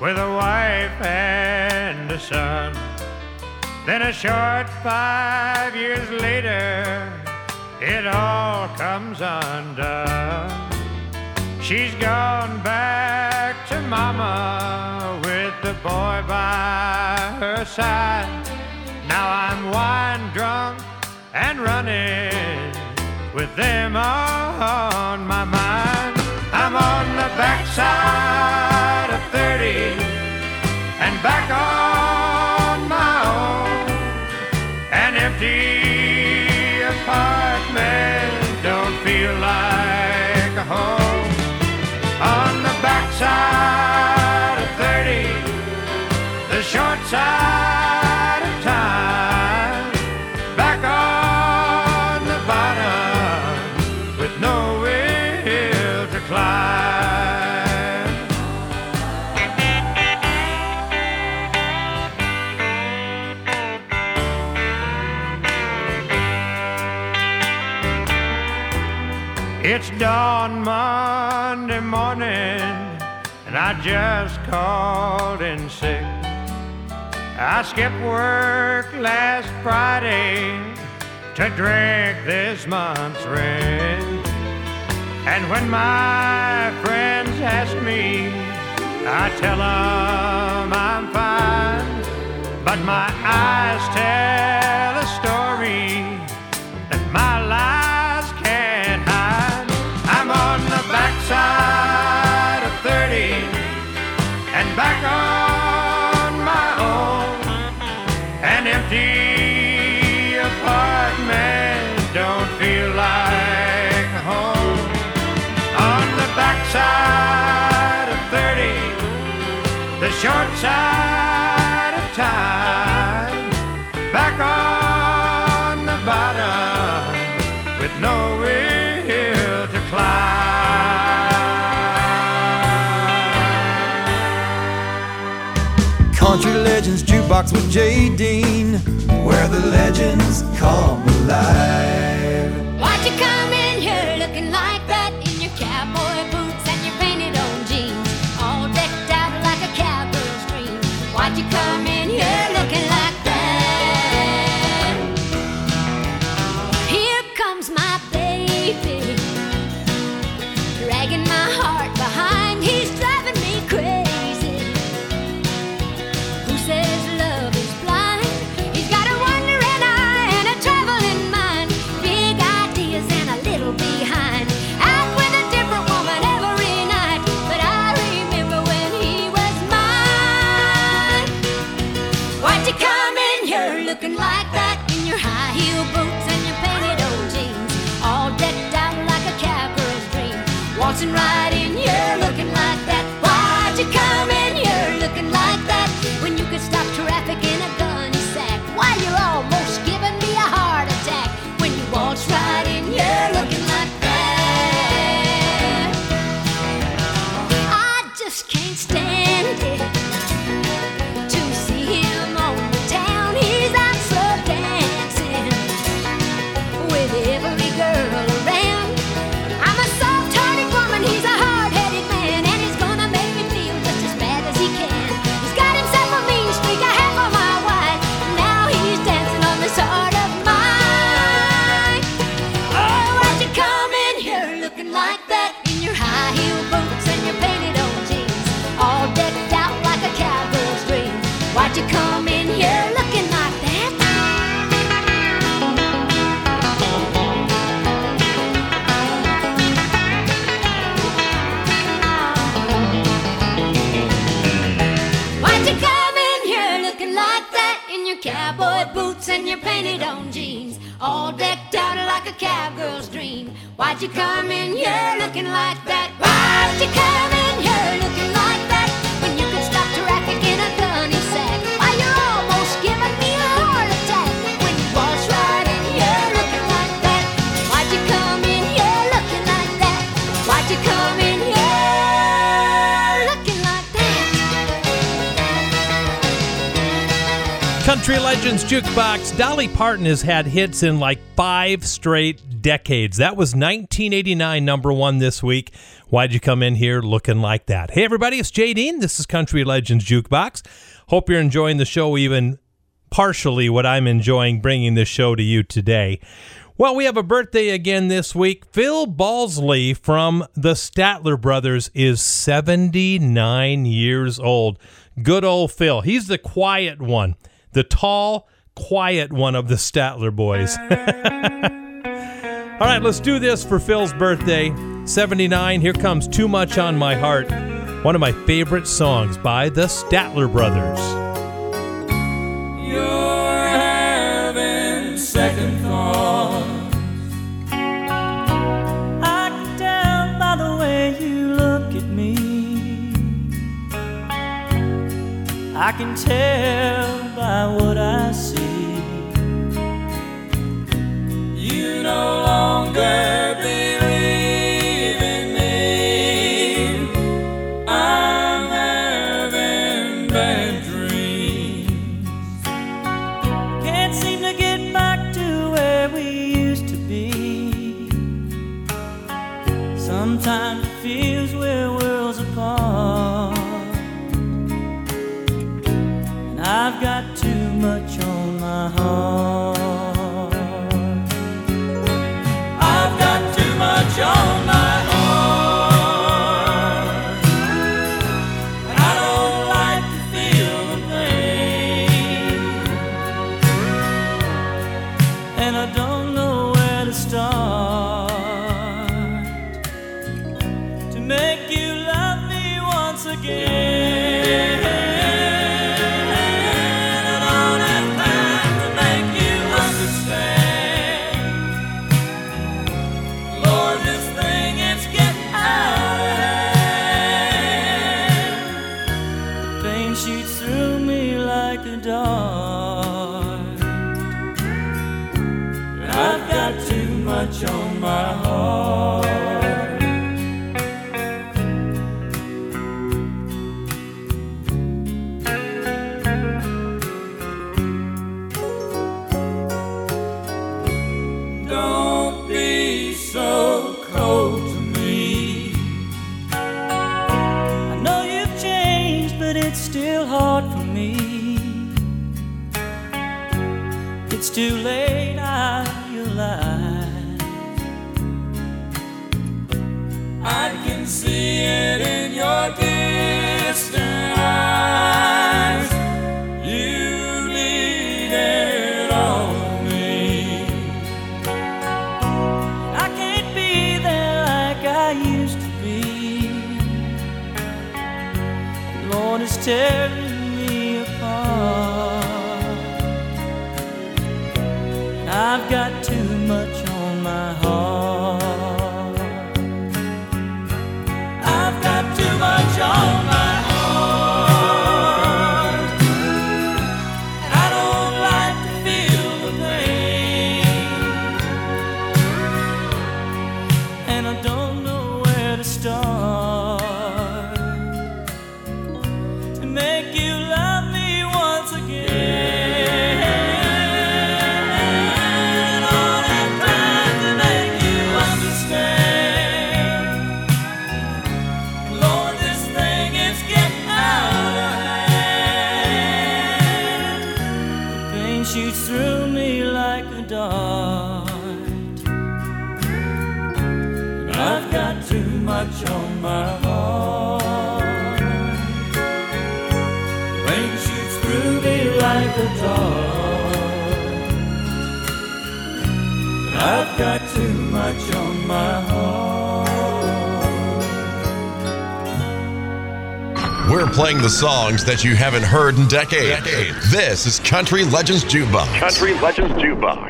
with a wife and a son. Then a short five years later, it all comes undone. She's gone back to mama with the boy by her side. Now I'm wine drunk and running with them on my mind. I'm on the backside back on. It's dawn Monday morning, and I just called in sick. I skipped work last Friday to drink this month's rent. And when my friends ask me, I tell them I'm fine, but my eyes tell short side of time, back on the bottom with no nowhere to climb. Country Legends Jukebox with Jay Dean, where the legends come alive. Танцами you come Country Legends Jukebox. Dolly Parton has had hits in like five straight decades. That was 1989, number one this week. Why'd you come in here looking like that? Hey, everybody, it's Jay Dean. This is Country Legends Jukebox. Hope you're enjoying the show, even partially what I'm enjoying bringing this show to you today. Well, we have a birthday again this week. Phil Balsley from the Statler Brothers is 79 years old. Good old Phil. He's the quiet one, the tall, quiet one of the Statler boys. All right, let's do this for Phil's birthday. 79. Here comes Too Much on My Heart, one of my favorite songs by the Statler Brothers. You're I can tell by what I see. You no longer playing the songs that you haven't heard in decades. decades. This is Country Legends Jukebox. Country Legends Jukebox.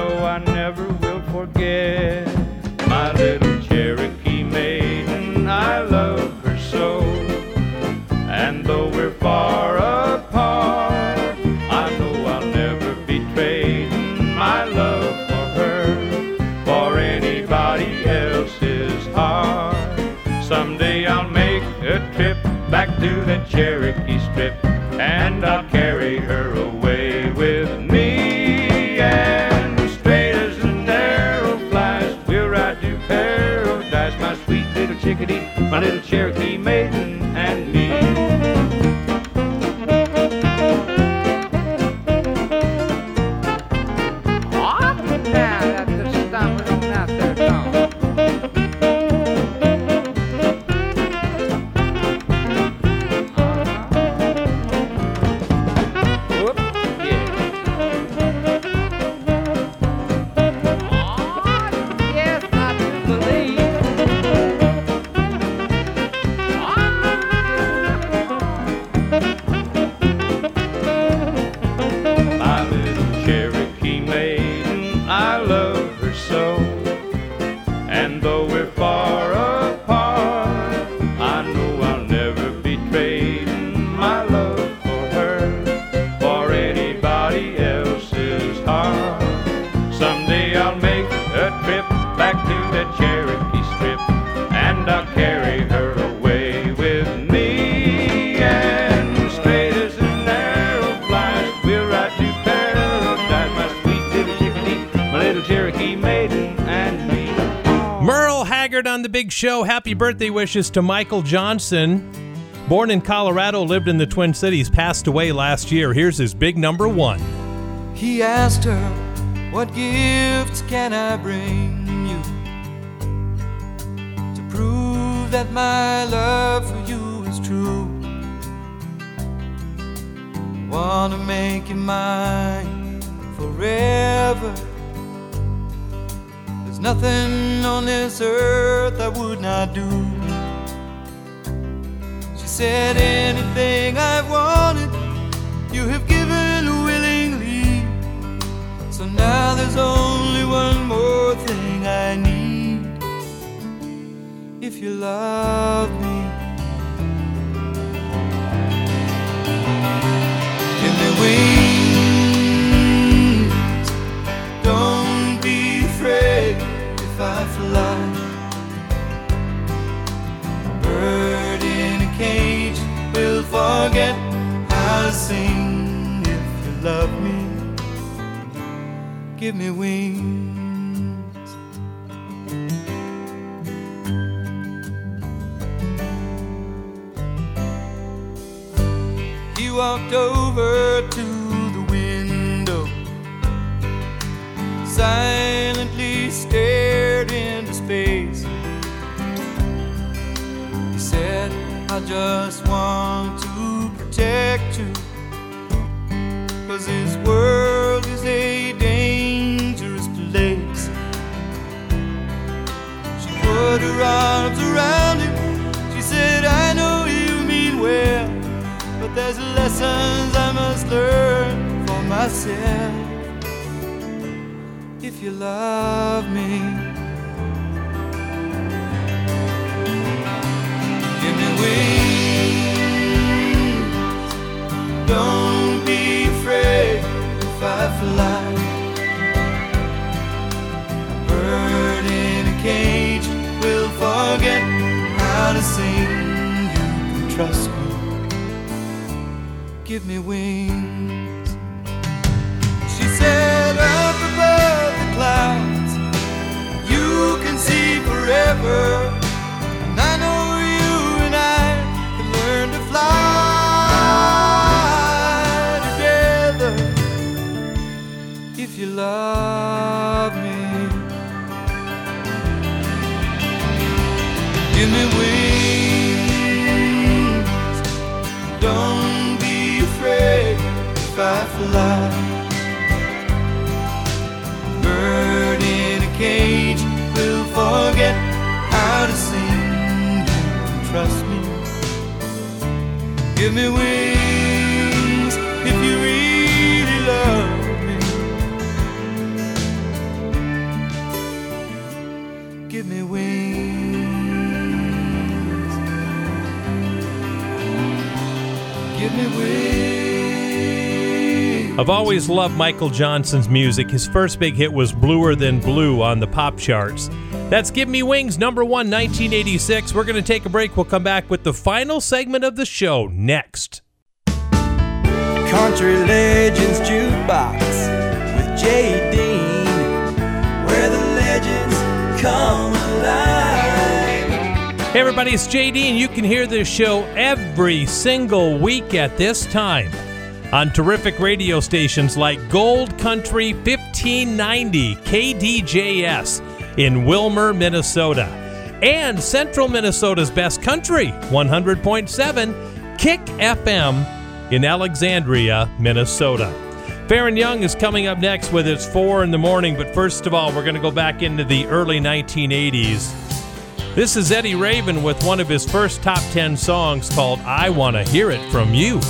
Know I never will forget my little Cherokee maiden. I love her so, and though we're far apart, I know I'll never be trading my love for her for anybody else's heart. Someday I'll make a trip back to the Cherokee Strip, and I'll my little Cherokee maiden, birthday wishes to Michael Johnson. Born in Colorado, lived in the Twin Cities, passed away last year. Here's his big number one. He asked her, What gifts can I bring you to prove that my love for you is true? Wanna make you mine forever. There's nothing on this earth I not do. She said, Anything I've wanted, you have given willingly. So now there's only one more thing I need. If you love give me wings. He walked over to the window, silently stared into space. He said, I just want to protect you. Cause this world her arms around him. She said, I know you mean well, but there's lessons I must learn for myself. If you love me, give me wings. Don't be afraid if I trust me. Give me wings. She said, up above the clouds, you can see forever. And I know you and I can learn to fly together if you love me. Give me wings. life. Bird in a cage will forget how to sing. Trust me. Give me wings. I've always loved Michael Johnson's music. His first big hit was Bluer Than Blue on the pop charts. That's Give Me Wings, number one, 1986. We're going to take a break. We'll come back with the final segment of the show next. Country Legends Jukebox with Jay Dean, where the legends come alive. Hey, everybody, it's JD, and you can hear this show every single week at this time on terrific radio stations like Gold Country 1590 KDJS in Willmar, Minnesota, and Central Minnesota's Best Country 100.7 Kick FM in Alexandria, Minnesota. Faron Young is coming up next with its 4 in the morning, but first of all, we're going to go back into the early 1980s. This is Eddie Raven with one of his first top 10 songs called I Want to Hear It From You.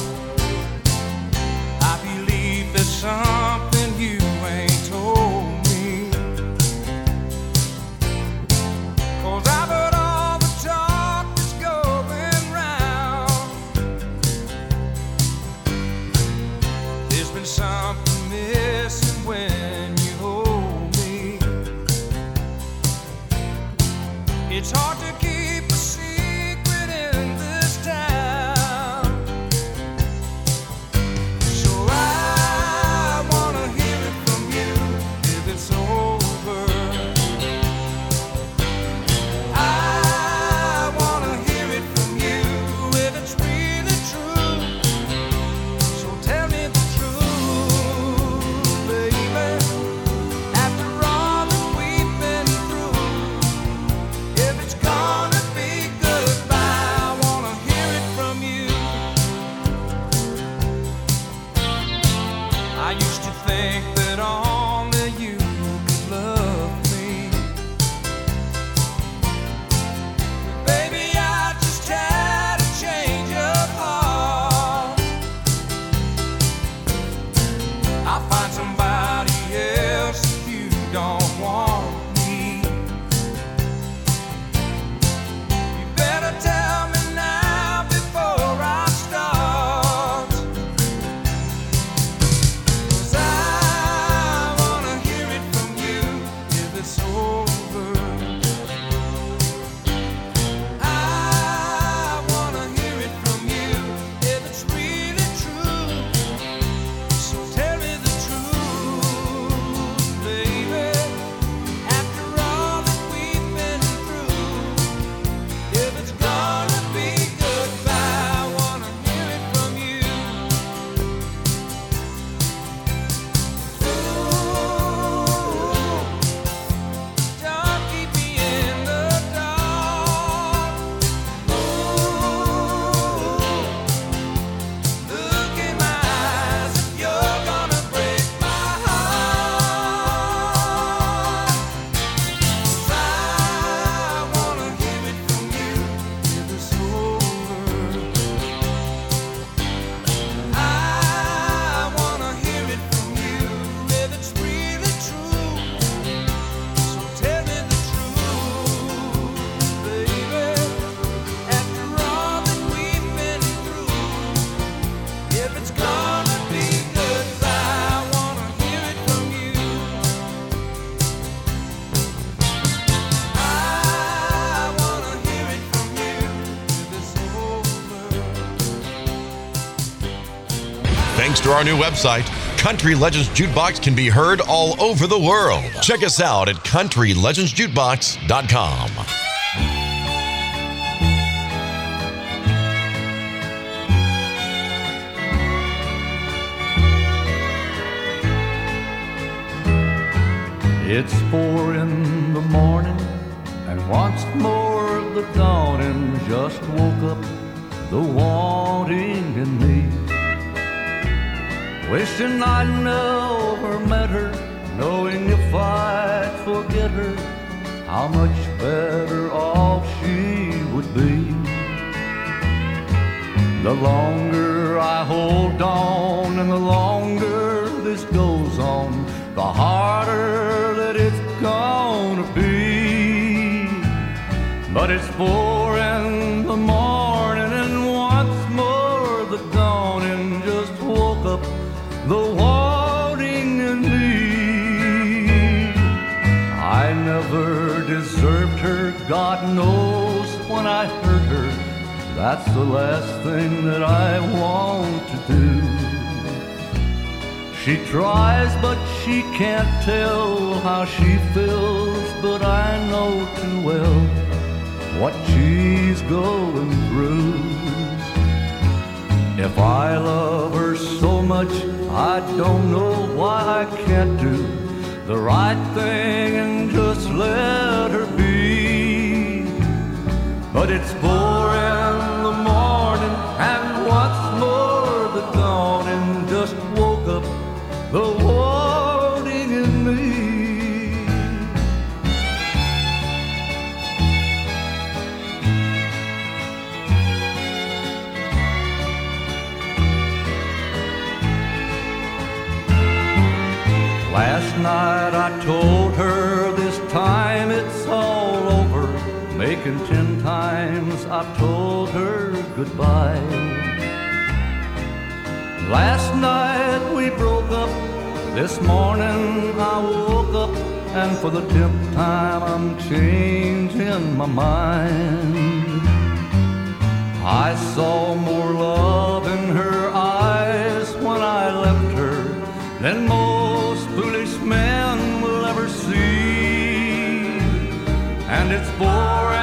Our new website, Country Legends Jukebox can be heard all over the world. Check us out at countrylegendsjukebox.com. It's four in the morning, and once more the dawning just woke up the wanting in me. Wishing I'd never met her, knowing if I'd forget her, how much better off she would be. The longer I hold on and the longer this goes on, the harder that it's gonna be. But it's four in the morning God knows when I hurt her. That's the last thing that I want to do. She tries, but she can't tell how she feels, but I know too well what she's going through. If I love her so much, I don't know why I can't do the right thing and just let her be. But it's four in the morning, and once more the dawning just woke up the wanting in me. Last night I told her Making ten times I've told her goodbye. Last night we broke up. This morning I woke up, and for the tenth time I'm changing my mind. I saw more love in her eyes when I left her than most foolish men will ever see. And it's four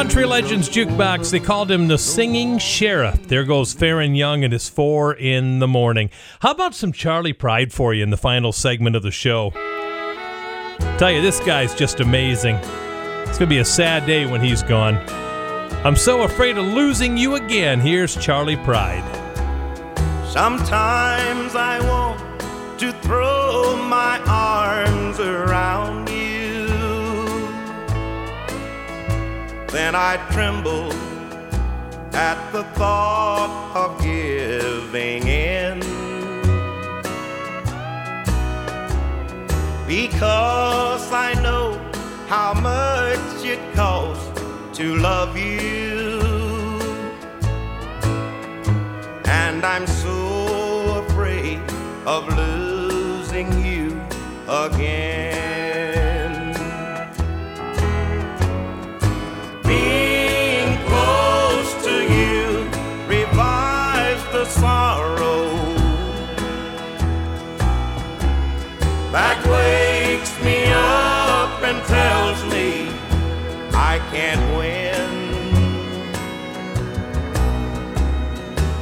Country Legends Jukebox, they called him the Singing Sheriff. There goes Faron Young and his four in the morning. How about some Charley Pride for you in the final segment of the show? Tell you, this guy's just amazing. It's going to be a sad day when he's gone. I'm so afraid of losing you again. Here's Charley Pride. Sometimes I want to throw my arms around Then I tremble at the thought of giving in. Because I know how much it costs to love you. And I'm so afraid of losing you again. Can't win.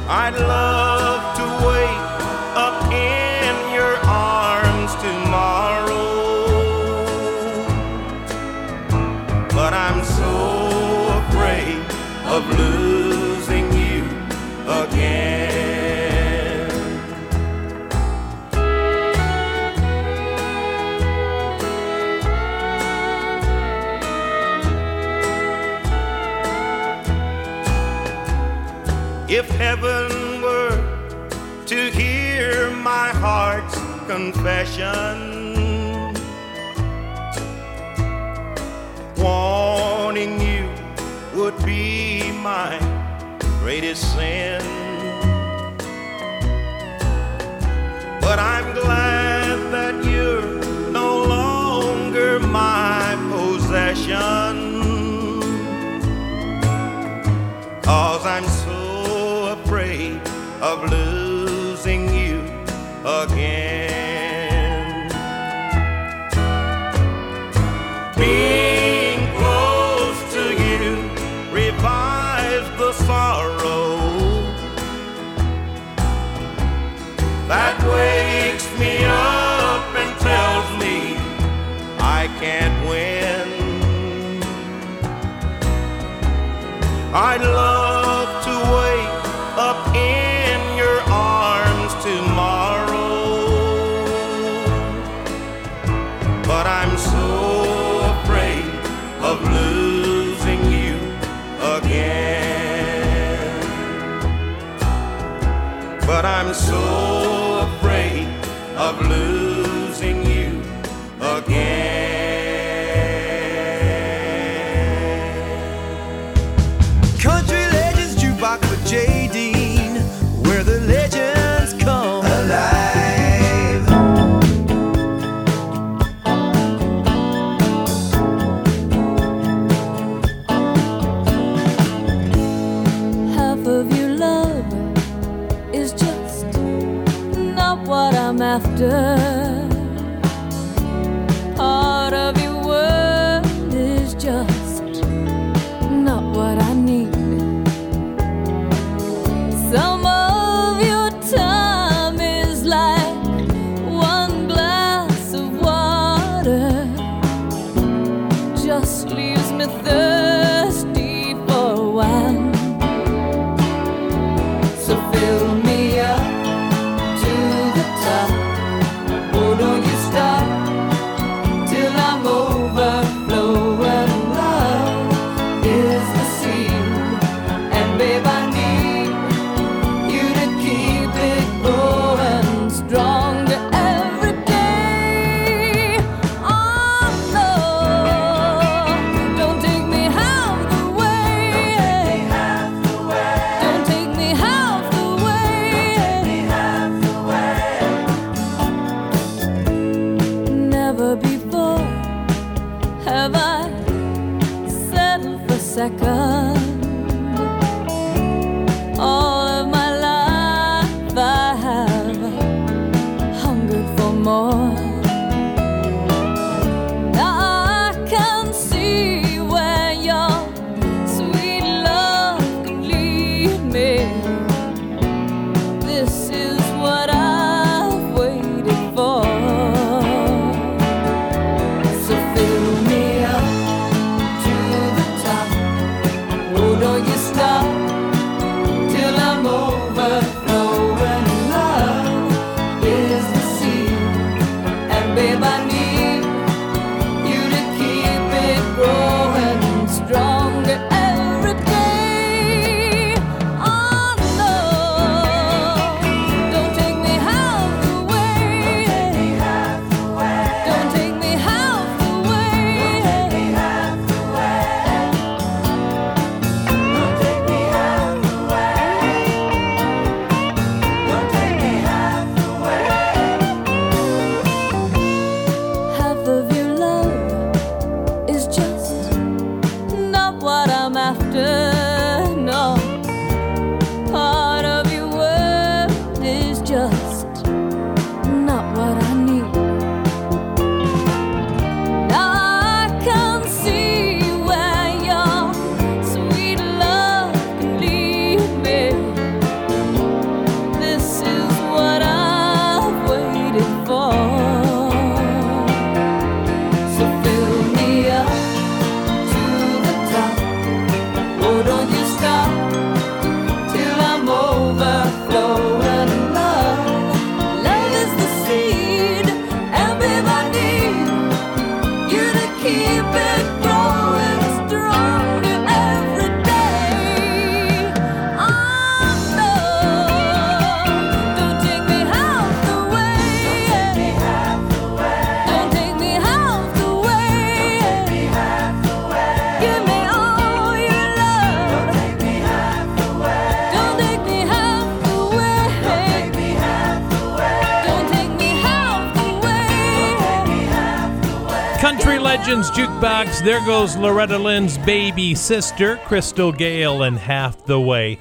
I'd love If heaven were to hear my heart's confession, wanting you would be my greatest sin. But I'm glad that you're no longer my possession. Cause I'm of losing you again. Being close to you revives the sorrow that wakes me up and tells me I can't win. I'd love but I'm so Legends Jukebox. There goes Loretta Lynn's baby sister, Crystal Gayle, and Half the Way.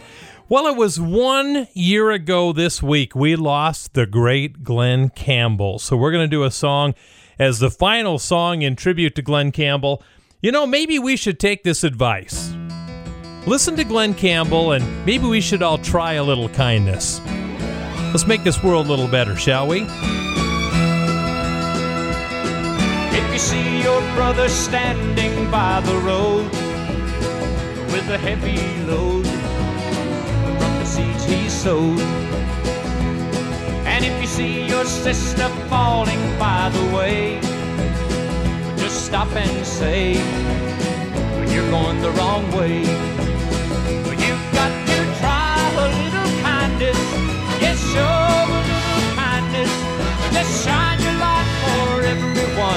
Well, it was one year ago this week we lost the great Glen Campbell. So we're going to do a song as the final song in tribute to Glen Campbell. You know, maybe we should take this advice. Listen to Glen Campbell, and maybe we should all try a little kindness. Let's make this world a little better, shall we? you see your brother standing by the road with a heavy load from the seeds he sowed. And if you see your sister falling by the way, just stop and say, well, You're going the wrong way. Well, you've got to try a little kindness. Yes, show kindness. Just shine.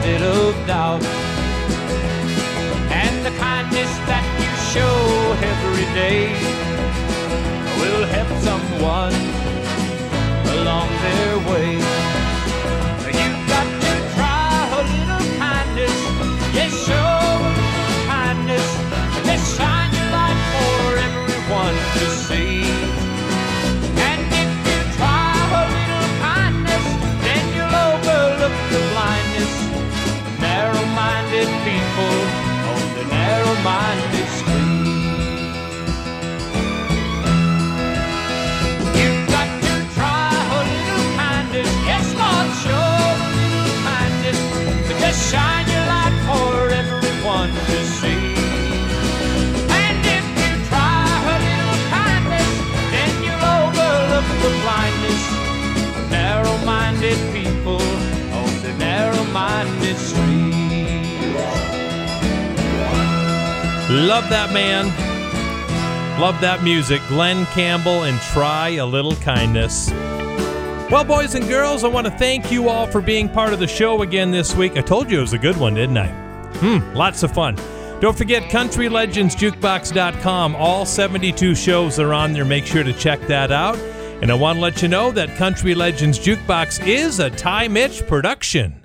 instead of doubt. And the kindness that you show every day will help someone along their way. You've got to try a little kindness. Yes, show a little kindness. Yes, shine your light for everyone to see. Street. You've got to try little kindness. Yes, Lord, show little kindness. Just shine your light for everyone to see. And if you try little kindness, then you'll overlook the blindness. Narrow-minded people on the narrow-minded street. Love that man. Love that music. Glen Campbell and Try a Little Kindness. Well, boys and girls, I want to thank you all for being part of the show again this week. I told you it was a good one, didn't I? Hmm, lots of fun. Don't forget countrylegendsjukebox.com. All 72 shows are on there. Make sure to check that out. And I want to let you know that Country Legends Jukebox is a Ty Mitch production.